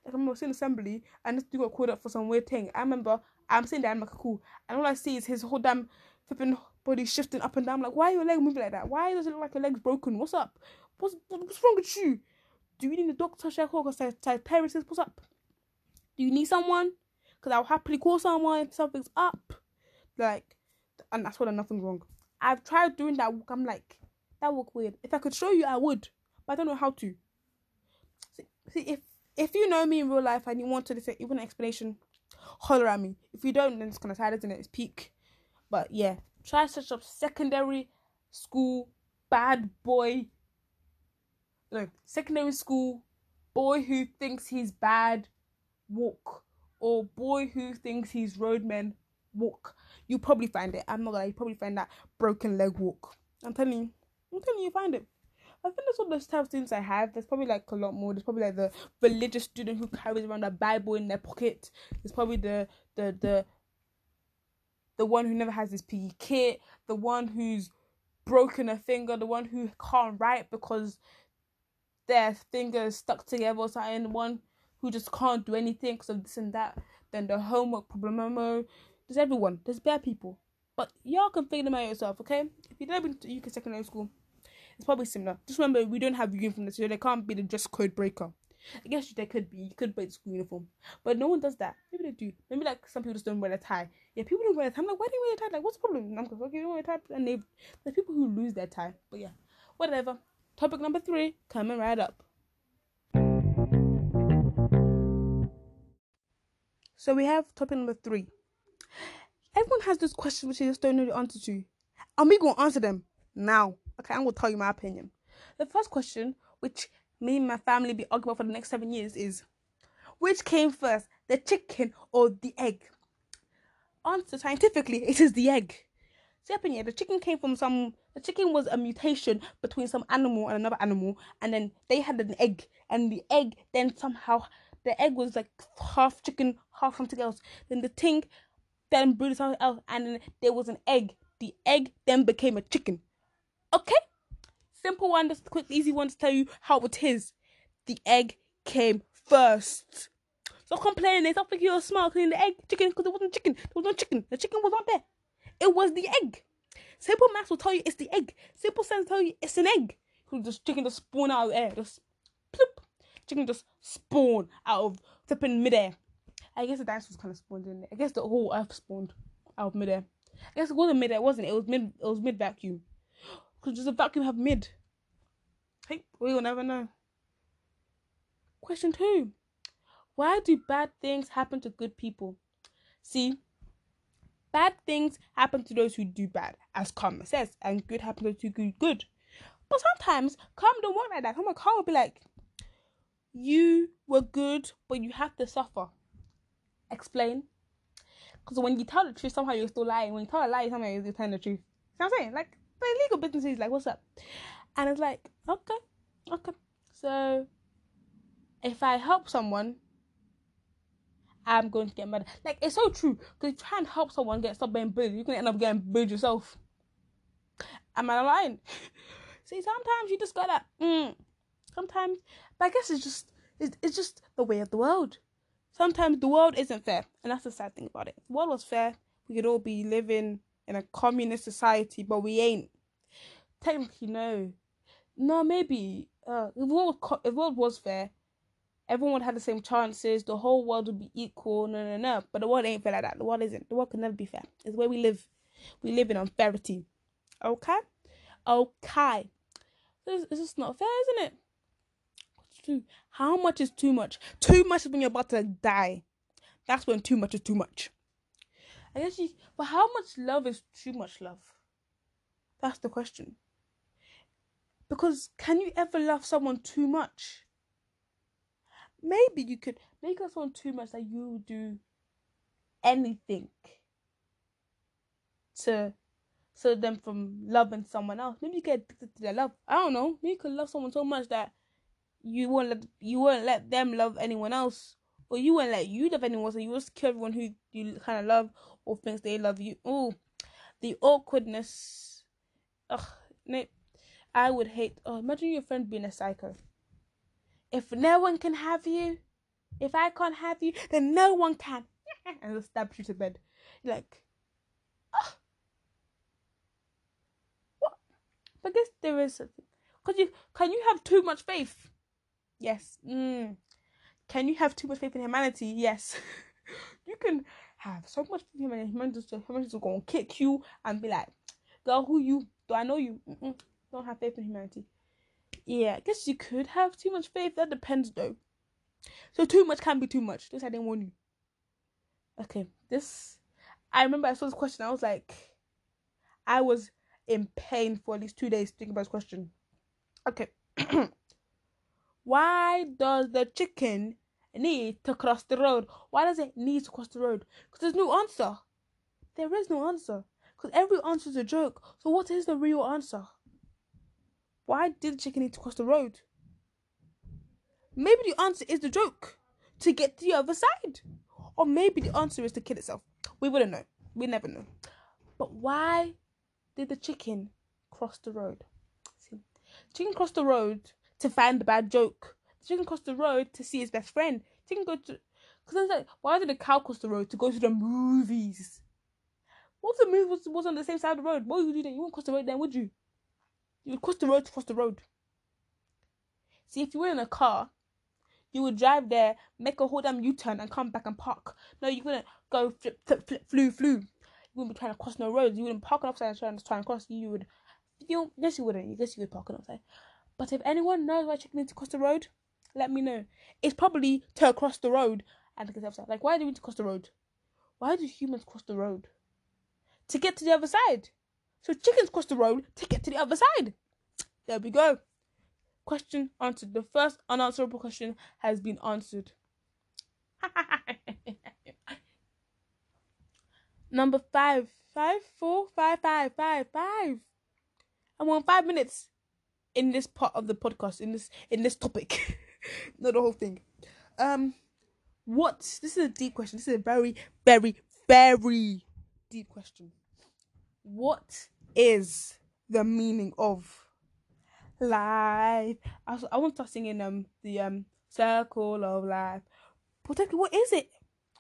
Like, I remember in assembly and this dude got called up for some weird thing. I remember I'm sitting there, I'm like, cool. And all I see is his whole damn flipping body shifting up and down. I'm like, why are your leg moving like that? Why does it look like your leg's broken? What's up? What's what's wrong with you? Do you need a doctor check or because What's up? Do you need someone? Because I'll happily call someone if something's up. Like, and that's when nothing's wrong. I've tried doing that walk. I'm like, that walk weird. If I could show you, I would, but I don't know how to. See, see if if you know me in real life and you want to listen, even an explanation, holler at me. If you don't, then it's of sad, isn't it? It's peak. But yeah, try search up secondary school bad boy. No, secondary school boy who thinks he's bad walk or boy who thinks he's roadman walk you probably find it. I'm not gonna. You probably find that broken leg walk. I'm telling you. I'm telling you, you find it. I think that's all the type of students I have. There's probably like a lot more. There's probably like the religious student who carries around a Bible in their pocket. There's probably the the the the one who never has his PE kit. The one who's broken a finger. The one who can't write because their fingers stuck together or something. The one who just can't do anything because of this and that. Then the homework problem. There's everyone. There's bad people. But y'all can figure them out yourself, okay? If you've never been to UK secondary school, it's probably similar. Just remember, we don't have uniform, so they can't be the dress code breaker. I guess they could be. You could wear the school uniform, but no one does that. Maybe they do. Maybe like some people just don't wear a tie. Yeah, people don't wear a tie. I'm like, why do you wear a tie? Like, what's the problem? I'm like, okay, you don't wear a tie, and they there's people who lose their tie. But yeah, whatever. Topic number three coming right up. So we have topic number three everyone has those questions which they just don't know the answer to. And we gonna answer them now. Okay, I'm gonna tell you my opinion. The first question, which me and my family be arguing about for the next seven years, is which came first, the chicken or the egg? Answer scientifically, it is the egg. See, yeah, the chicken came from some. The chicken was a mutation between some animal and another animal, and then they had an egg, and the egg then somehow the egg was like half chicken, half something else. Then the thing then brewed something else, and there was an egg. The egg then became a chicken. Okay? Simple one, just quick, easy one to tell you how it is. The egg came first. Stop complaining. Stop thinking you're smart cleaning the egg chicken because it wasn't chicken. There was no chicken. The chicken was not there. It was the egg. Simple maths will tell you it's the egg. Simple sense will tell you it's an egg. Because Just chicken just spawn out of air. Just bloop. Chicken just spawn out of flipping midair. I guess the dinosaurs kind of spawned in. There. I guess the whole Earth spawned out of midair. I guess it wasn't midair, wasn't it? It was mid. It was mid vacuum. Because does a vacuum have mid? Hey, we will never know. Question two: Why do bad things happen to good people? See, bad things happen to those who do bad, as karma says, and good happens to do good. But sometimes karma don't work like that. Karma, karma will be like, you were good, but you have to suffer. Explain. Because when you tell the truth, somehow you're still lying. When you tell a lie, somehow you're telling the truth. You what I'm saying? Like, the illegal business is like, what's up? And it's like, okay, okay. So, if I help someone, I'm going to get mad. Like, it's so true. Because you try and help someone get stop being bullied, going to end up getting bullied yourself. Am I lying? See, sometimes you just gotta, mm, sometimes, but I guess it's just, it's, it's just the way of the world sometimes the world isn't fair, and that's the sad thing about it. If the world was fair, we could all be living in a communist society, but we ain't. Technically, no. No, maybe. Uh, if, world, if the world was fair, everyone would have the same chances. The whole world would be equal. No, no, no. But the world ain't fair like that. The world isn't. The world can never be fair. It's where we live. We live in unfairity. Okay? Okay. This, this is not fair, isn't it? Too. How much is too much? Too much is when you're about to die. That's when too much is too much. I guess you, but how much love is too much love? That's the question. Because can you ever love someone too much? Maybe you could make someone too much that you do anything to so them from loving someone else. Maybe you get addicted to their love. I don't know. Maybe you could love someone so much that you won't let you won't let them love anyone else, or you won't let you love anyone. So you just kill everyone who you kind of love or thinks they love you. Oh, the awkwardness. Ugh, no, I would hate. Oh, imagine your friend being a psycho. If no one can have you, if I can't have you, then no one can. and they'll stab you to bed. Like, what? But I guess there is something. Cause you can you have too much faith? Yes. Mm. Can you have too much faith in humanity? Yes. you can have so much faith in humanity. Humanity is to kick you and be like, girl, who you? Do I know you? Mm-mm. Don't have faith in humanity. Yeah, I guess you could have too much faith. That depends, though. So too much can be too much. This I didn't warn you. Okay, this. I remember I saw this question. I was like, I was in pain for at least two days thinking about this question. Okay. Why does the chicken need to cross the road? Why does it need to cross the road? Because there's no answer. There is no answer. Because every answer is a joke. So what is the real answer? Why did the chicken need to cross the road? Maybe the answer is the joke to get to the other side. Or maybe the answer is to kill itself. We wouldn't know. We never know. But why did the chicken cross the road? See, chicken crossed the road to find the bad joke. The chicken crossed the road to see his best friend. The chicken go to because I was like, why did the cow cross the road to go to the movies? What if the movie was, was on the same side of the road? What would you do then? You wouldn't cross the road then, would you? You would cross the road to cross the road. See, if you were in a car, you would drive there, make a whole damn U-turn, and come back and park. No, you wouldn't go flip, flip, flip, flew, flew. You wouldn't be trying to cross no roads. You wouldn't park on upside and trying to try and cross. You would, you guess you wouldn't. Guess you would park on the upside. But if anyone knows why chicken needs to cross the road, let me know. It's probably to cross the road and the other side. Like, why do we need to cross the road? Why do humans cross the road? To get to the other side. So chickens cross the road to get to the other side. There we go. Question answered. The first unanswerable question has been answered. Number five. Five, four, five, five, five, five. I'm on five minutes in this part of the podcast, in this in this topic, not the whole thing. Um, what? This is a deep question. This is a very, very, very deep question. What is the meaning of life? I, I want to start singing um the um circle of life. But what is it?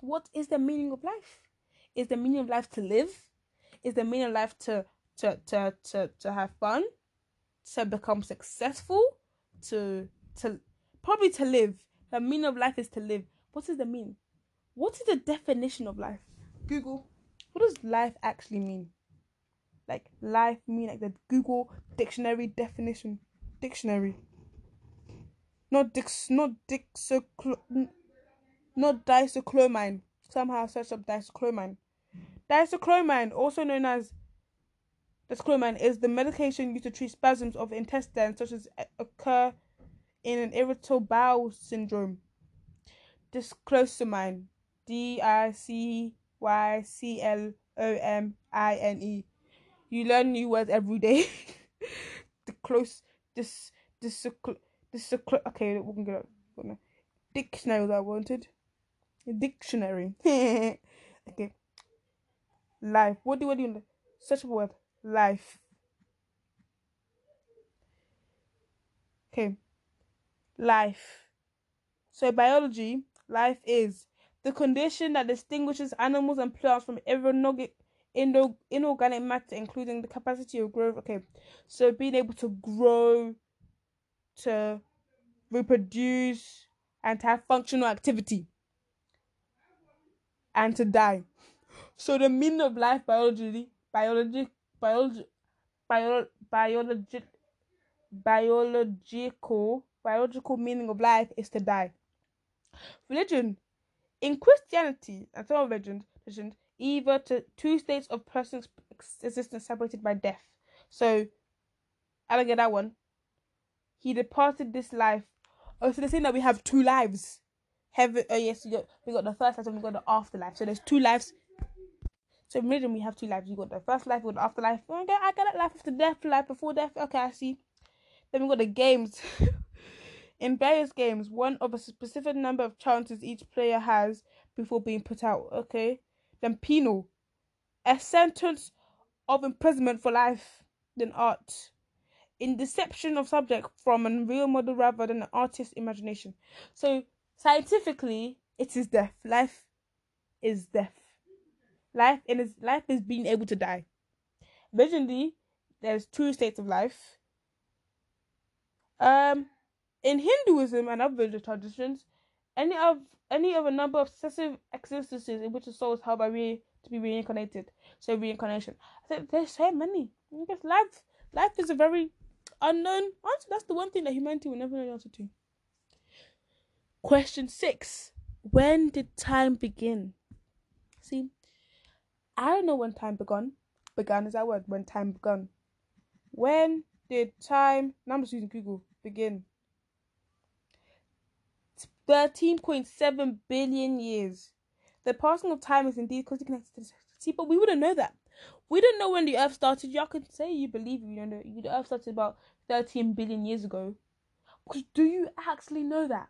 What is the meaning of life? Is the meaning of life to live? Is the meaning of life to to to to, to have fun? To become successful, to to probably to live. The meaning of life is to live. What does the mean? What is the definition of life? Google. What does life actually mean? Like life mean like the Google dictionary definition. Dictionary. Not dix not dixocl not disoclomine. Somehow I searched up disoclomine. Disoclomine, also known as disoclomine, is the medication used to treat spasms of the intestine, such as eh, occur in an irritable bowel syndrome. Diclocomine, D I C Y C L O M I N E. You learn new words every day. the close this this this okay we can get up. Dictionary that I wanted? Dictionary. Okay. Life. What do what do you search for word life okay life so biology life is the condition that distinguishes animals and plants from inorganic inorganic matter, including the capacity of growth. Okay, so being able to grow, to reproduce, and to have functional activity, and to die. So the meaning of life biology, biology, biology, bio, biological, biological meaning of life is to die. Religion, in Christianity and some religions, either to two states of person's existence separated by death. So, I don't get that one. He departed this life. Oh, so they're saying that we have two lives. Heaven. Oh yes, we got we got the first life and we got the afterlife. So there's two lives. So imagine we have two lives. You got the first life, we got the afterlife. Okay, I got got life after death, life before death. Okay, I see. Then we got the games. In various games, one of a specific number of chances each player has before being put out. Okay Then penal, a sentence of imprisonment for life Then art, in deception of subject from a real model rather than an artist's imagination. So scientifically, it is death. Life is death. Life is life is being able to die. Originally, there's two states of life. Um, in Hinduism and other religious traditions, any of any of a number of successive existences in which the soul is held by re- to be reincarnated. So reincarnation. I said there's so many. Because life life is a very unknown answer. That's the one thing that humanity will never know the answer to. Question six. When did time begin? I don't know when time began. Began is that word, when time begun. When did time, now I'm just using Google, begin? 13.7 billion years. The passing of time is indeed closely connected to the See, but we wouldn't know that. We don't know when the Earth started. Y'all can say you believe you know the Earth started about 13 billion years ago. Because do you actually know that?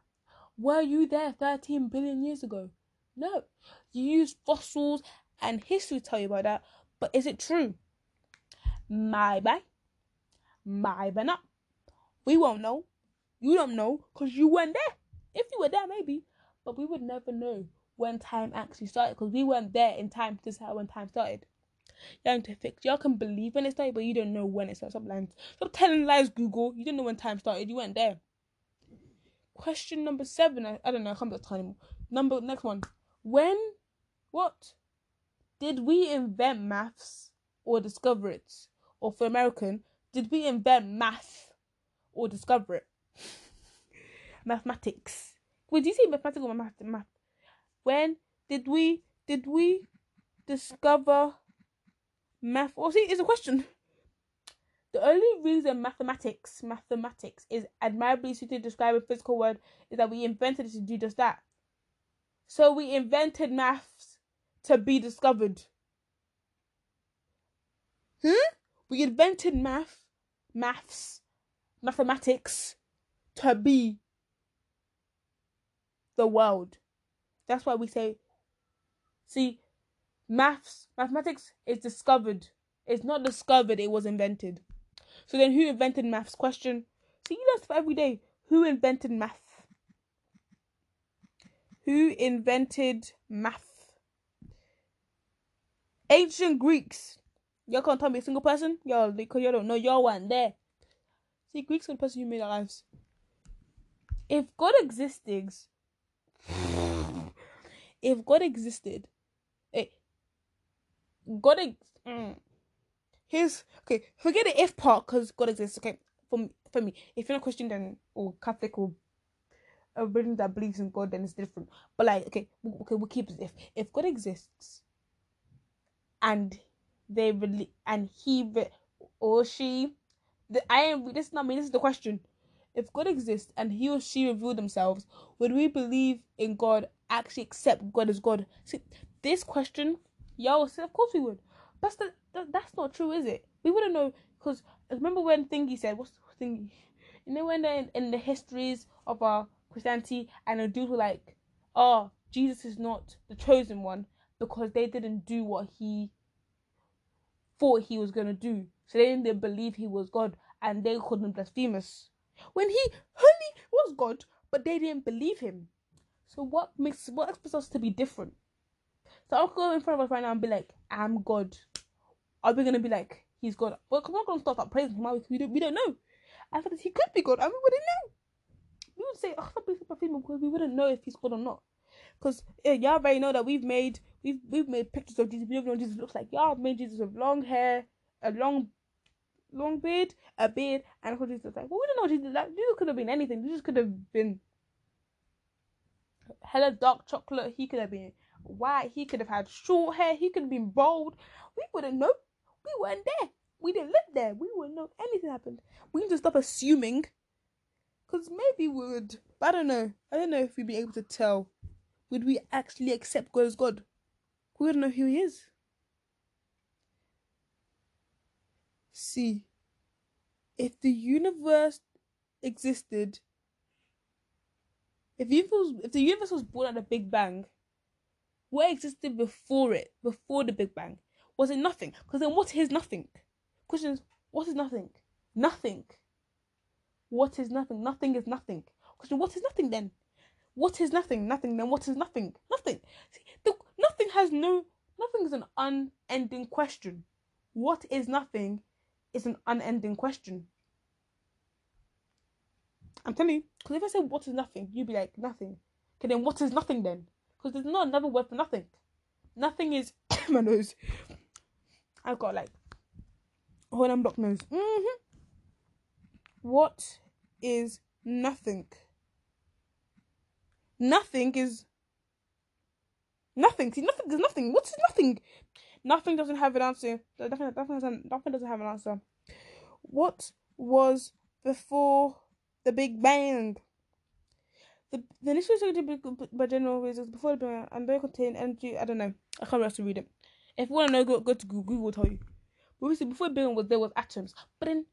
Were you there 13 billion years ago? No. You use fossils and history to tell you about that. But is it true? Maybe. Maybe not. We won't know. You don't know because you weren't there. If you were there, maybe, but we would never know when time actually started because we weren't there in time to decide when time started. Y'all to fix. Y'all can believe when it started, but you don't know when it started. Stop lying. Stop telling lies, Google. You didn't know when time started. You weren't there. Question number seven. I, I don't know. I can't be anymore. Number next one. When, what, did we invent maths or discover it? Or for American, did we invent math or discover it? mathematics. Wait, did you say mathematics or math? Math. When did we did we discover math? Or see, it's a question. The only reason mathematics, mathematics, is admirably suited to describe a physical word is that we invented it to do just that. So we invented maths to be discovered. Hmm? We invented math, maths, mathematics to be the world. That's why we say, see, maths, mathematics is discovered. It's not discovered, it was invented. So then, who invented maths? Question. See, you learn stuff every day. Who invented math? Who invented math? Ancient Greeks. Y'all can't tell me a single person? Y'all, because y'all don't know, y'all weren't there. See, Greeks are the person who made our lives. If God existed, if God existed, eh, God, ex- mm, his okay. Forget the if part because God exists. Okay, for me, for me, if you're not Christian then or Catholic or a religion that believes in God, then it's different. But like, okay, okay, we'll keep it. If if God exists, and they really and he or she, the, I am. This is not me. This is the question. If God exists and he or she revealed themselves, would we believe in God? Actually, accept God as God? See, this question, y'all say, of course we would. That's the, that, that's not true, is it? We wouldn't know because remember when Thingy said, what's Thingy? You know when in, in the histories of our Christianity and the dudes were like, oh, Jesus is not the chosen one because they didn't do what he thought he was gonna do. So they didn't believe he was God and they called him blasphemous. When he only was God, but they didn't believe him. So what makes what expects us to be different? So I'll go in front of us right now and be like, I'm God. Are we gonna be like, he's God? Well, we're not gonna start up praising him. We don't, we don't know. I thought he could be God, and we wouldn't know. We would say, oh, stop being blasphemous because we wouldn't know if he's God or not. Because y'all already know that we've made we've we've made pictures of Jesus. We don't know what Jesus looks like. Y'all made Jesus with long hair, a long long beard, a beard, and what Jesus like. Well, we don't know Jesus like. Jesus could have been anything. Jesus could have been hella dark chocolate. He could have been white. He could have had short hair. He could have been bald. We wouldn't know. We weren't there. We didn't live there. We wouldn't know anything happened. We need to stop assuming. Because maybe we would. I don't know. I don't know if we'd be able to tell. Would we actually accept God as God? We wouldn't know who He is. See, if the universe existed, if, universe, if the universe was born at the Big Bang, what existed before it, before the Big Bang? Was it nothing? Because then what is nothing? Question is, what is nothing? Nothing. What is nothing? Nothing is nothing. Question, what is nothing then? What is nothing? Nothing. Then what is nothing? Nothing. See, the, nothing has no. Nothing is an unending question. What is nothing is an unending question. I'm telling you, because if I say what is nothing, you'd be like nothing. Okay, then what is nothing then? Because there's not another word for nothing. Nothing is my nose. I've got like hold on block nose. Mm-hmm. What is nothing? Nothing is nothing. See, nothing is nothing. What is nothing? Nothing doesn't have an answer. Nothing, nothing, doesn't, nothing doesn't have an answer. What was before the Big Bang? The, the initial structure by general reasons before the Big Bang and they contain energy. I don't know. I can't to read it. If you want to know, go, go to Google. Google will tell you. But obviously, before Big Bang was there was atoms. But then,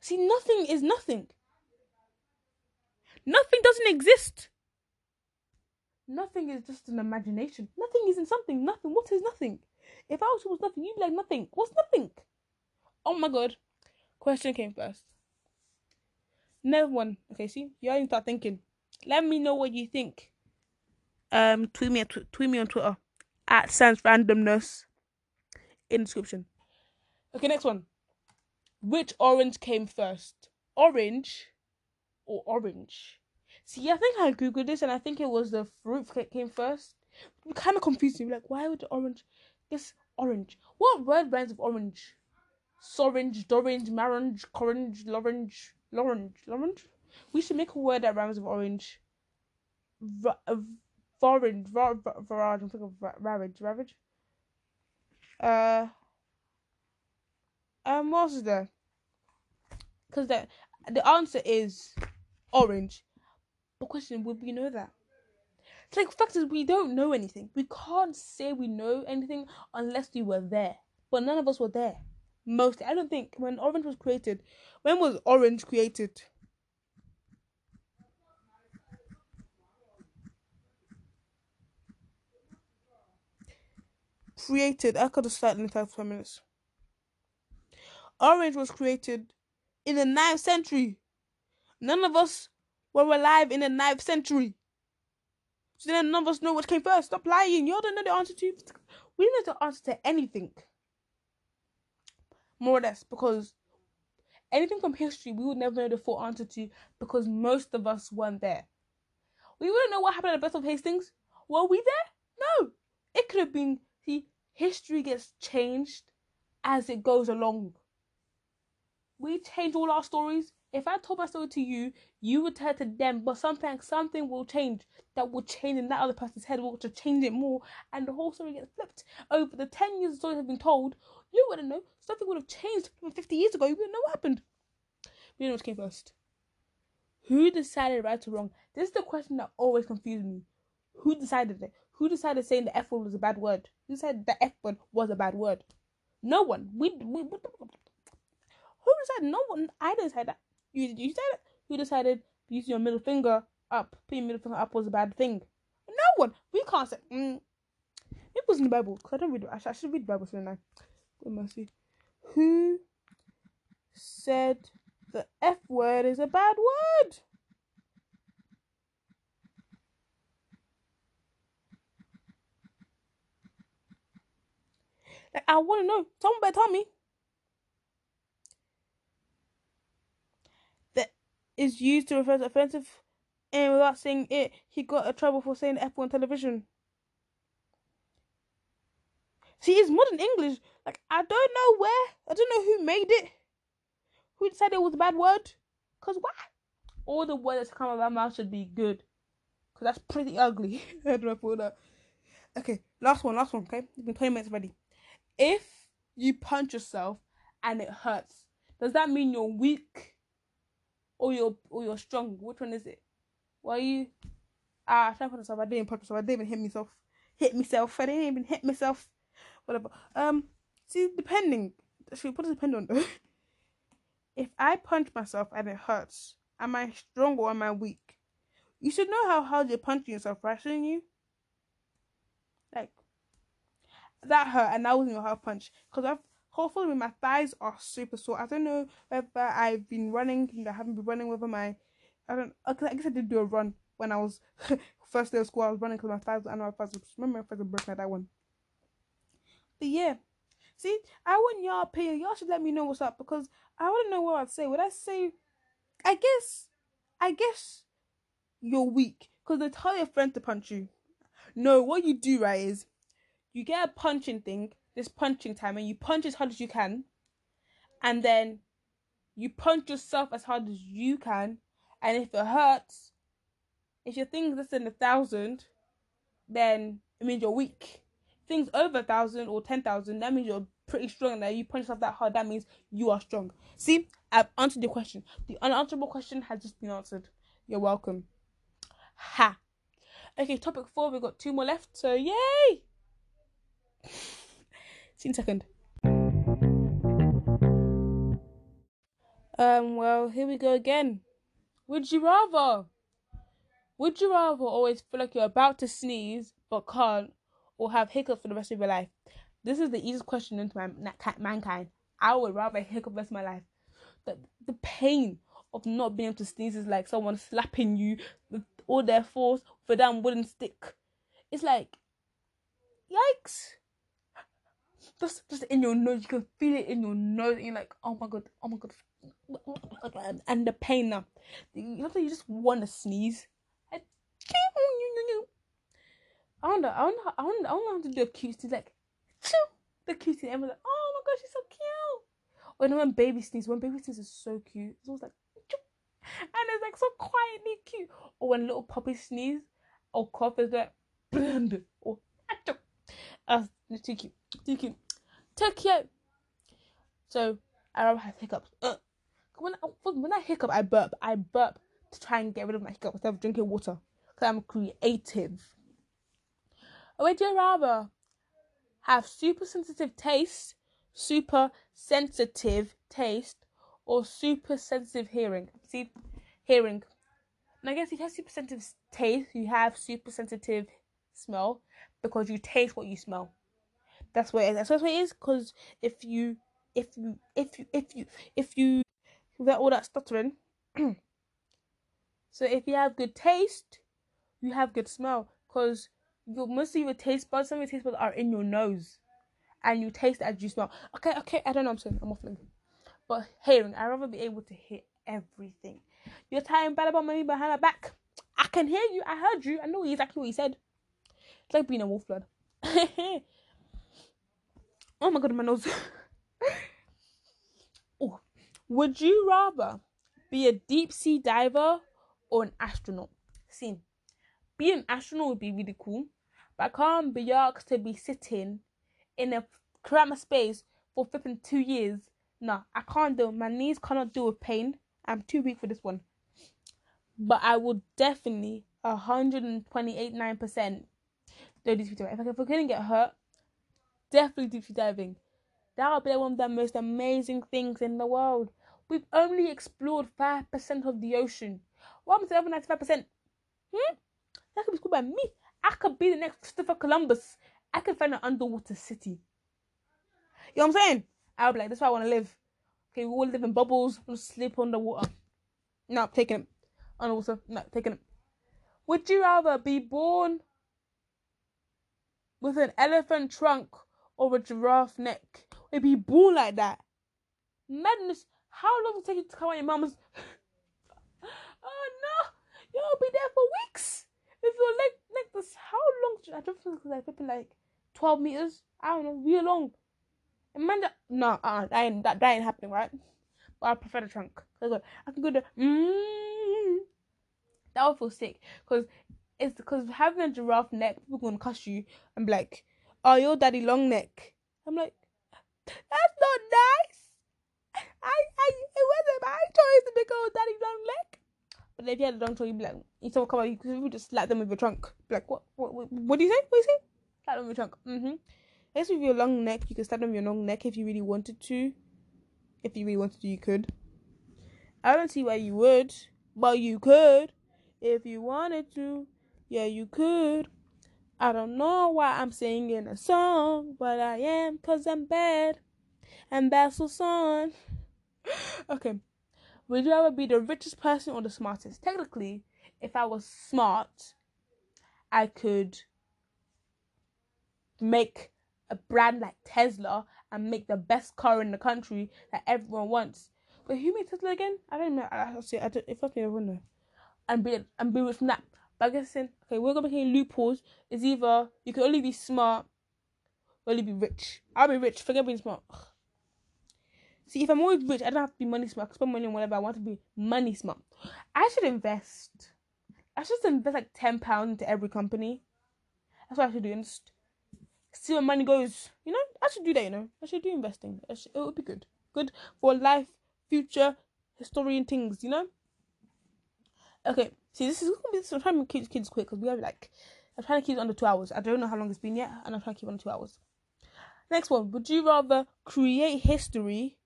see, nothing is nothing. Nothing doesn't exist. Nothing is just an imagination. Nothing isn't something. Nothing. What is nothing? If I was nothing, you'd be like nothing. What's nothing? Oh my god. Question came first. Never one. Okay, see, you already start thinking. Let me know what you think. Um, tweet me, tw- tweet me on Twitter at sans randomness in description. Okay, next one. Which orange came first? Orange or orange? See, I think I googled this and I think it was the fruit that came first. It kind of confused me. Like, why would the orange? It's orange. What word rhymes with orange? Sorange, dorange, marange, corange, lorange, lorange, lorange. We should make a word that rhymes with orange. V- Vorange, Varage, I'm thinking of Ravage, Ravage. Uh, um, what else is there? Because the the answer is orange. But question: Would we know that? It's like fact is we don't know anything. We can't say we know anything unless we were there. But none of us were there. Mostly, I don't think when orange was created. When was orange created? created. I could have started in five minutes. Orange was created in the ninth century. None of us were alive in the ninth century. So then none of us know what came first. Stop lying. You don't know the answer to. We don't know the answer to anything. More or less, because anything from history we would never know the full answer to because most of us weren't there. We wouldn't know what happened at the Battle of Hastings. Were we there? No. It could have been see history gets changed as it goes along. We change all our stories If I told my story to you, you would tell it to them, but something something will change that will change in that other person's head, will to change it more, and the whole story gets flipped. Over the ten years the story has been told, you wouldn't know. Something would have changed from fifty years ago. You wouldn't know what happened. You know what came first. Who decided right or wrong? This is the question that always confused me. Who decided it? Who decided saying the F word was a bad word? Who said the F word was a bad word? No one. We, we, we who decided? No one. I didn't decide that. You you said it. Who decided using your middle finger up, putting your middle finger up was a bad thing? No one. We can't say. Mm. It was in the Bible. Cause I don't read. I should, I should read the Bible soon. Now. Good mercy. Who said the F word is a bad word? Like, I want to know. Someone better tell me. That is used to refer to offensive and without saying it, he got a trouble for saying F on television. See, it's modern English. Like, I don't know where. I don't know who made it. Who decided it was a bad word? Because why? All the words that come out of my mouth should be good. Because that's pretty ugly. I don't know that. Okay, last one, last one, okay? It's been 20 minutes already if you punch yourself and it hurts, does that mean you're weak or you're or you're strong? Which one is it? Why you? Ah, I tried to myself. I didn't punch myself. I didn't even hit myself. Hit myself. I didn't even hit myself. Whatever. Um. See, depending. Should put it depend on if I punch myself and it hurts, am I strong or am I weak? You should know how hard you're punching yourself, right? Shouldn't you? Like, that hurt and that wasn't a hard punch because I've hopefully my thighs are super sore. I don't know whether I've been running and I haven't been running whether my I don't I guess I did do a run when I was first day of school. I was running because my thighs I know my thighs remember my thighs were broken that one. But yeah, see, I want y'all opinion. Y'all should let me know what's up because I want to know what I'd say. Would I say? I guess, I guess you're weak because they tell your friend to punch you. No, what you do right is you get a punching thing, this punching time, and you punch as hard as you can, and then you punch yourself as hard as you can, and if it hurts, if your thing's less than a thousand, then it means you're weak. Things over a thousand or ten thousand, that means you're pretty strong. And that you punch yourself that hard, that means you are strong. See, I've answered your question. The unanswerable question has just been answered. You're welcome. Ha. Okay, topic four. We've got two more left. So yay! See you in a second. Um, well, here we go again. Would you rather? Would you rather always feel like you're about to sneeze but can't, or have hiccups for the rest of your life? This is the easiest question into my, mankind. I would rather hiccup the rest of my life. The, the pain of not being able to sneeze is like someone slapping you with all their force for that wooden stick. It's like, yikes just just in your nose. You can feel it in your nose. And you're like, oh my god, oh my god, and the pain now. You know, you just want to sneeze. I wonder, I wonder, I wonder, I wonder how to do a cute sneeze like, the cute sneeze. Everyone's like, oh my god, she's so cute. Or you know, when baby sneeze, when baby sneeze is so cute. It's always like, and it's like so quietly cute. Or when little puppies sneeze or cough, is like, or uh, too cute, too cute. Tokyo. So I have hiccups. Uh, when I, when I hiccup, I burp. I burp to try and get rid of my hiccup instead of drinking water because I'm creative. Would you rather have super sensitive taste, super sensitive taste, or super sensitive hearing? See, hearing. And I guess if you have super sensitive taste, you have super sensitive smell because you taste what you smell. That's what it is. That's what it is. Because if you, if you, if you, if you, if you, without all that stuttering. so if you have good taste, you have good smell. Because your most of your taste buds, some of your taste buds are in your nose, and you taste as you smell. Okay, okay. I don't know. I'm saying I'm waffling. But hearing, I'd rather be able to hear everything. You're tying bad about me behind my back. I can hear you. I heard you. I know exactly what you said. It's like being a Wolfblood. Oh my god, my nose. oh. Would you rather be a deep sea diver or an astronaut. See, being an astronaut would be really cool, but I can't be asked to be sitting in a cramped space for flipping two years. No, I can't do. It. My knees cannot do with pain. I'm too weak for this one. But I would definitely 128 nine percent do deep sea. If I, if I couldn't get hurt, definitely deep sea diving. That would be one of the most amazing things in the world. We've only explored five percent of the ocean. What happens to the other ninety-five percent? Hmm? That could be schooled by me. I could be the next Christopher Columbus. I could find an underwater city. You know what I'm saying? I'll be like, that's why I want to live. Okay, we all live in bubbles, we'll sleep underwater. No, taking it. Underwater. No, taking it. Would you rather be born with an elephant trunk or a giraffe neck? It'd be born like that? Madness. How long will it take you to come out your mama's? oh no! You'll be there for weeks. If your leg like this, how long? I don't think like like twelve meters. I don't know, real long. Imagine no, uh, that ain't that, that ain't happening, right? But I prefer the trunk. I can go to mm, that would feel sick because it's because having a giraffe neck, people gonna cuss you and be like, "Oh, your daddy long neck." I'm like, that's not nice. I, I, it wasn't my choice to make a daddy long neck. But if you had a long trunk, you'd be like, you someone come out, you could just slap them with your trunk. Be like, what, what, what, what do you say? What do you say? Slap them with your trunk. Mm-hmm. I guess with your long neck, you could slap them with your long neck if you really wanted to. If you really wanted to, you could. I don't see why you would, but you could if you wanted to. Yeah, you could. I don't know why I'm singing a song, but I am because I'm bad. And that's the song. okay. Would you ever be the richest person or the smartest? Technically, if I was smart, I could make a brand like Tesla and make the best car in the country that everyone wants. But who made Tesla again? I don't know. I, I, see, I don't, if I don't know. And be and be rich from that. But I guess saying, okay, we're gonna make any loopholes. Is either you can only be smart, or only be rich. I'll be rich. Forget being smart. Ugh. See, if I'm always rich, I don't have to be money smart. I can spend money on whatever I want to be money smart. I should invest. I should invest like ten pounds into every company. That's what I should do. And just see where money goes. You know, I should do that. You know, I should do investing. Should, it would be good. Good for life, future, historian things. You know. Okay, see, this is gonna be. I'm trying to keep the kids quick because we have like. I'm trying to keep it under two hours. I don't know how long it's been yet, and I'm trying to keep it under two hours. Next one. Would you rather create history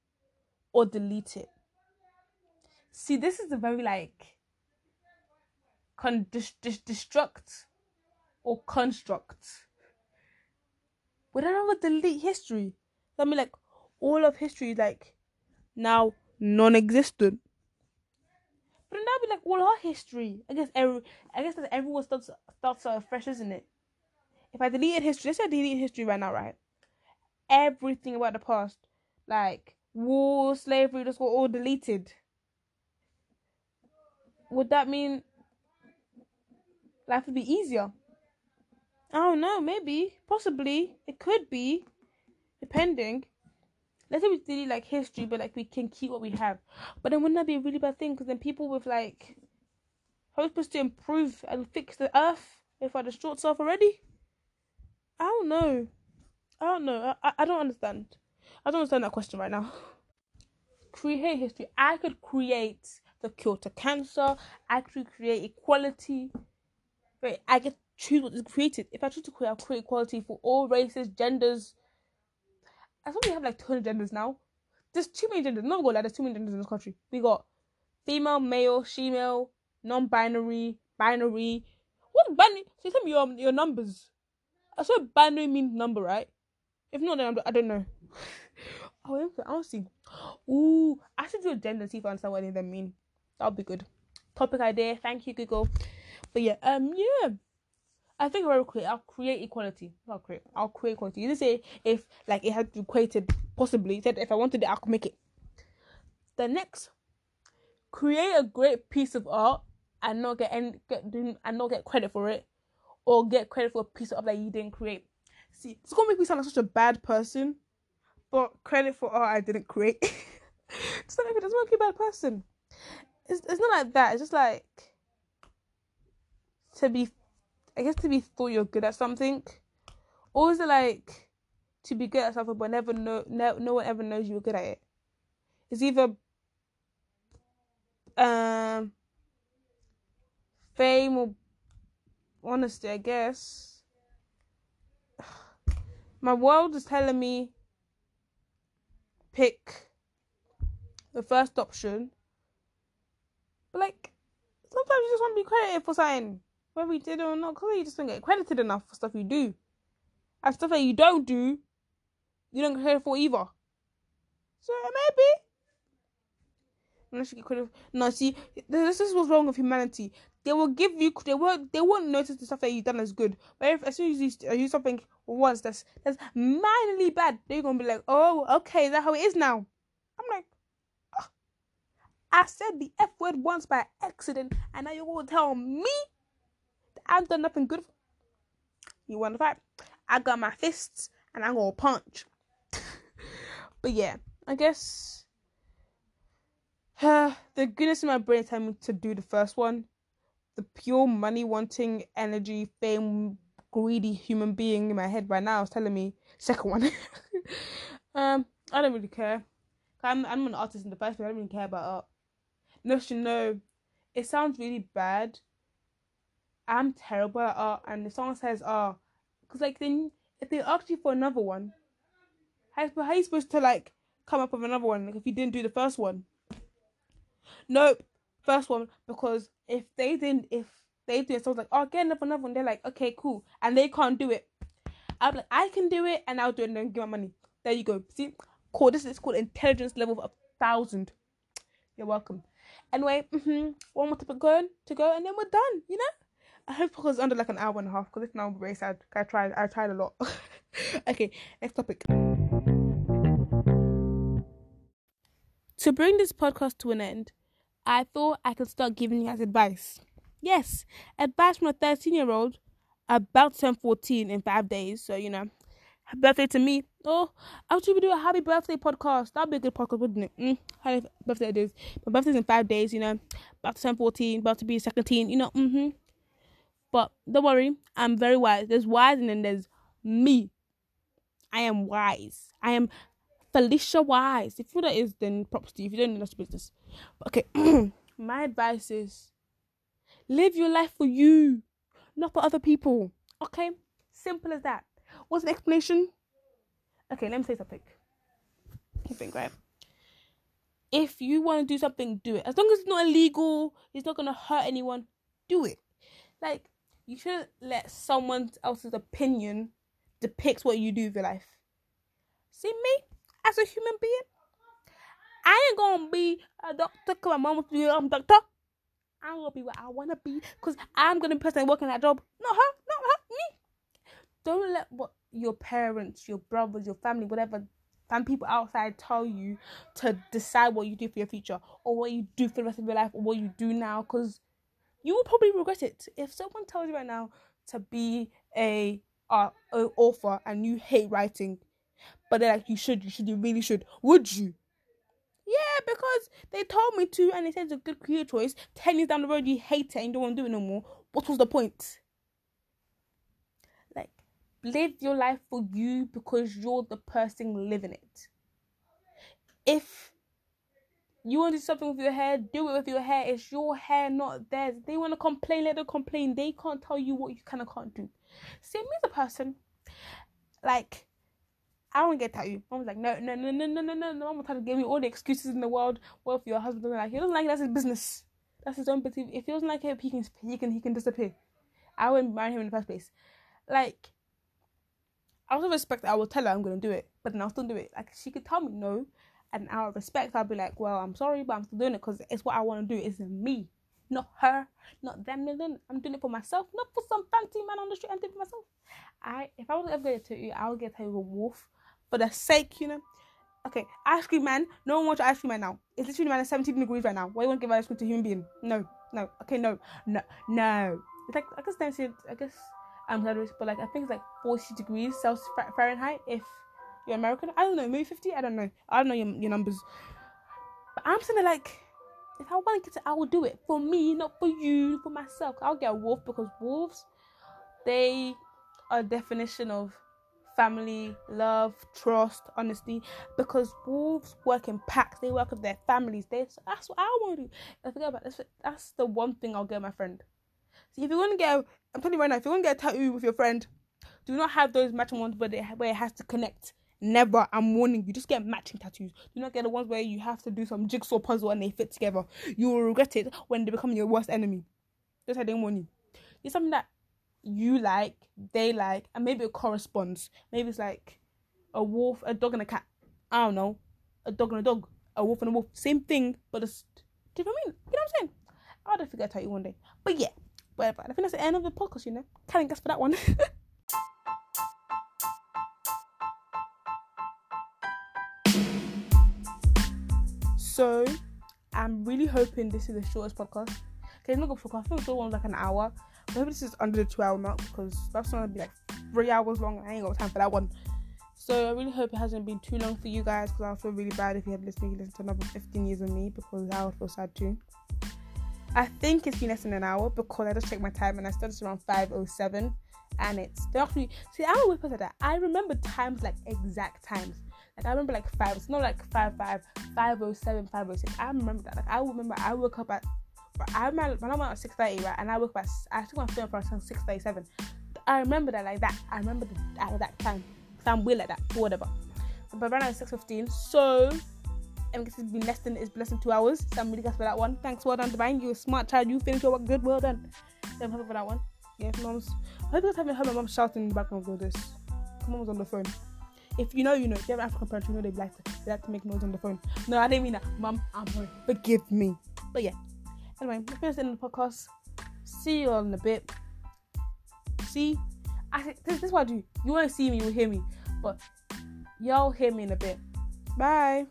or delete it. See, this is a very like con- dis- dis- destruct or construct. Would I rather delete history? I mean, like all of history is like now non-existent. But then that'd be like all our history. I guess every I guess that everyone starts starts uh, fresh, isn't it? If I deleted history, let's say I delete history right now, right? Everything about the past, like war, slavery, just got all deleted. Would that mean life would be easier? I don't know, maybe, possibly, it could be, depending. Let's say we delete like history, but like we can keep what we have. But then wouldn't that be a really bad thing? Because then people with like, we supposed to improve and fix the earth if I destroy itself already? I don't know. I don't know. I, I don't understand. I don't understand that question right now. Create history. I could create the cure to cancer. I could create equality. Right, I get choose what is created. If I choose to create, I'll create equality for all races, genders. I think we have like 200 genders now. There's too many genders. No, like there's too many genders in this country. We got female, male, female, non-binary, binary. What binary? So tell me your your numbers. I saw binary means number, right? If not, then I don't know. oh, I want to see. Ooh, I should do a gender see if I understand what any of them mean. That would be good. Topic idea. Thank you, Google. But yeah, um, yeah. I think I'll create. I'll create equality. I'll create. I'll create equality. You just say if like it had to be created possibly. You Said if I wanted it, I could make it. The next, create a great piece of art and not get any get and not get credit for it, or get credit for a piece of art that you didn't create. See, it's gonna make me sound like such a bad person, but credit for art I didn't create. doesn't make me doesn't make me a bad person. it's it's not like that. It's just like to be, I guess to be thought you're good at something, or is it like to be good at something but never know no no one ever knows you're good at it? It's either um fame or honesty, I guess. My world is telling me pick the first option. But like sometimes you just want to be credited for something. Whether you did or not, because you just don't get credited enough for stuff you do. And stuff that you don't do, you don't get credit for either. So maybe unless you get credit. No, see, this is what's wrong with humanity. They will give you, they won't, they won't notice the stuff that you've done as good. But if as soon as you use something once that's that's minorly bad, they're gonna be like, oh, okay, is that how it is now? I'm like, oh. I said the f word once by accident, and now you're gonna tell me I've done nothing good. You want to fight? I got my fists, and I'm gonna punch. but yeah, I guess the goodness in my brain telling me to do the first one. The pure money wanting, energy, fame, greedy human being in my head right now is telling me second one. um, I don't really care. I'm I'm an artist in the first place. I don't really care about art. No, you know, it sounds really bad. I'm terrible at art, and the song says art, because like then if they ask you for another one, how how are you supposed to like come up with another one like if you didn't do the first one? Nope. First one because if they didn't, if they do it, so I was like, oh, get another, another one. They're like, okay, cool, and they can't do it. I'm like, I can do it, and I'll do it, and then give my money. There you go. See, cool. This is called intelligence level of a thousand. You're welcome. Anyway, mm-hmm, one more topic going to go, and then we're done. You know. I hope it was under like an hour and a half because if not, I'm very sad. I tried. I tried a lot. okay, next topic. To bring this podcast to an end, I thought I could start giving you guys advice. Yes, advice from a 13 year old about to turn 14 in five days. So, you know, happy birthday to me. Oh, I should do a happy birthday podcast. That'd be a good podcast, wouldn't it? Mm, happy birthday it is. My birthday's in five days, you know. About to turn 14, about to be 17, you know. Mm-hmm. But don't worry, I'm very wise. There's wise and then there's me. I am wise. I am Felicia Wise. If you know that is, then props to you. If you don't know, that's business. But okay, my advice is live your life for you, not for other people. Okay, simple as that. What's the explanation? Okay, let me say something. Think right. If you want to do something, do it. As long as it's not illegal, it's not gonna hurt anyone. Do it. Like you shouldn't let someone else's opinion depict what you do with your life. See me? as a human being. I ain't gonna be a doctor because my mom wants to be a doctor. I'm gonna be what I wanna be because I'm gonna be person working that job. Not her, not her, me. Don't let what your parents, your brothers, your family, whatever, and people outside tell you to decide what you do for your future or what you do for the rest of your life or what you do now because you will probably regret it. If someone tells you right now to be a, uh, a author and you hate writing, but they're like, you should, you should, you really should. Would you? Yeah, because they told me to, and they said it's a good career choice. Ten years down the road, you hate it and you don't want to do it no more. What was the point? Like, live your life for you because you're the person living it. If you want to do something with your hair, do it with your hair. It's your hair, not theirs. They want to complain, let them complain. They can't tell you what you kind of can't do. See, me as a person, like I don't get tattooed. Mom was like, no, no, no, no, no, no, no. Mom was trying to give me all the excuses in the world. Well, if your husband doesn't like, he doesn't like it, that's his business. That's his own business. If he doesn't like it, he can, he can, he can disappear. I wouldn't marry him in the first place. Like, out of respect, I will tell her I'm gonna do it, but then I'll still do it. Like, she could tell me no, and out of respect, I'll be like, well, I'm sorry, but I'm still doing it because it's what I want to do. It's me, not her, not them. I'm doing it for myself, not for some fancy man on the street. I'm doing it for myself. I, if I was ever going to tattoo, I would get a wolf for the sake, you know. Okay, ice cream man. No one wants ice cream man now. It's literally minus 17 degrees right now. Why you want to give ice cream to a human being? No, no. Okay, no, no, no. It's like I guess I guess I'm um, but like I think it's like 40 degrees Celsius Fahrenheit if you're American. I don't know, maybe 50. I don't know. I don't know your, your numbers. But I'm saying like If I want to get it, I will do it for me, not for you, for myself. I'll get a wolf because wolves, they are a definition of family, love, trust, honesty. Because wolves work in packs, they work with their families. They that's what I want to do. I forget about this. That's the one thing I'll get my friend. See, if you want to get, I'm telling you right now, if you want to get a tattoo with your friend, do not have those matching ones where, they, where it has to connect. Never. I'm warning you. Just get matching tattoos. Do not get the ones where you have to do some jigsaw puzzle and they fit together. You will regret it when they become your worst enemy. Just I didn't warn you. It's something that you like, they like, and maybe it corresponds. Maybe it's like a wolf, a dog, and a cat. I don't know. A dog and a dog. A wolf and a wolf. Same thing, but it's. different mean? You know what I'm saying? I'll figure out you one day. But yeah, whatever. I think that's the end of the podcast, you know. Can't guess for that one. so, I'm really hoping this is the shortest podcast. Okay, it's not good for I think the short like an hour. I hope this is under the two hour mark because that's gonna be like three hours long. I ain't got time for that one. So I really hope it hasn't been too long for you guys because I feel really bad if you have listened, listen to another 15 years of me because I would feel sad too. I think it's been less than an hour because I just checked my time and I started around 5:07, and it's actually see I'm a weird person that I remember times like exact times. Like I remember like five. It's not like five five, 507, 506. I remember that. Like I remember I woke up at I remember when I went at six thirty, right, and I woke up at I took my phone for six thirty seven. I remember that like that. I remember the, at that time. I'm weird like that, whatever. But right now it's six fifteen, so I guess it's been less than it's less than two hours. So I'm really glad for that one. Thanks, well done, Divine. You're a smart child. You finished your work good. Well done. So I'm happy for that one. Yeah, mom's. I hope you guys haven't heard my mom shouting in the background of this. My mom was on the phone. If you know, you know. If you have African parents, you know they like to they like to make noise on the phone. No, I didn't mean that. Mom, I'm sorry. Forgive me. But yeah. Anyway, let's finish the the podcast. See you all in a bit. See, I this, this is what I do. You won't see me, you will hear me, but y'all hear me in a bit. Bye.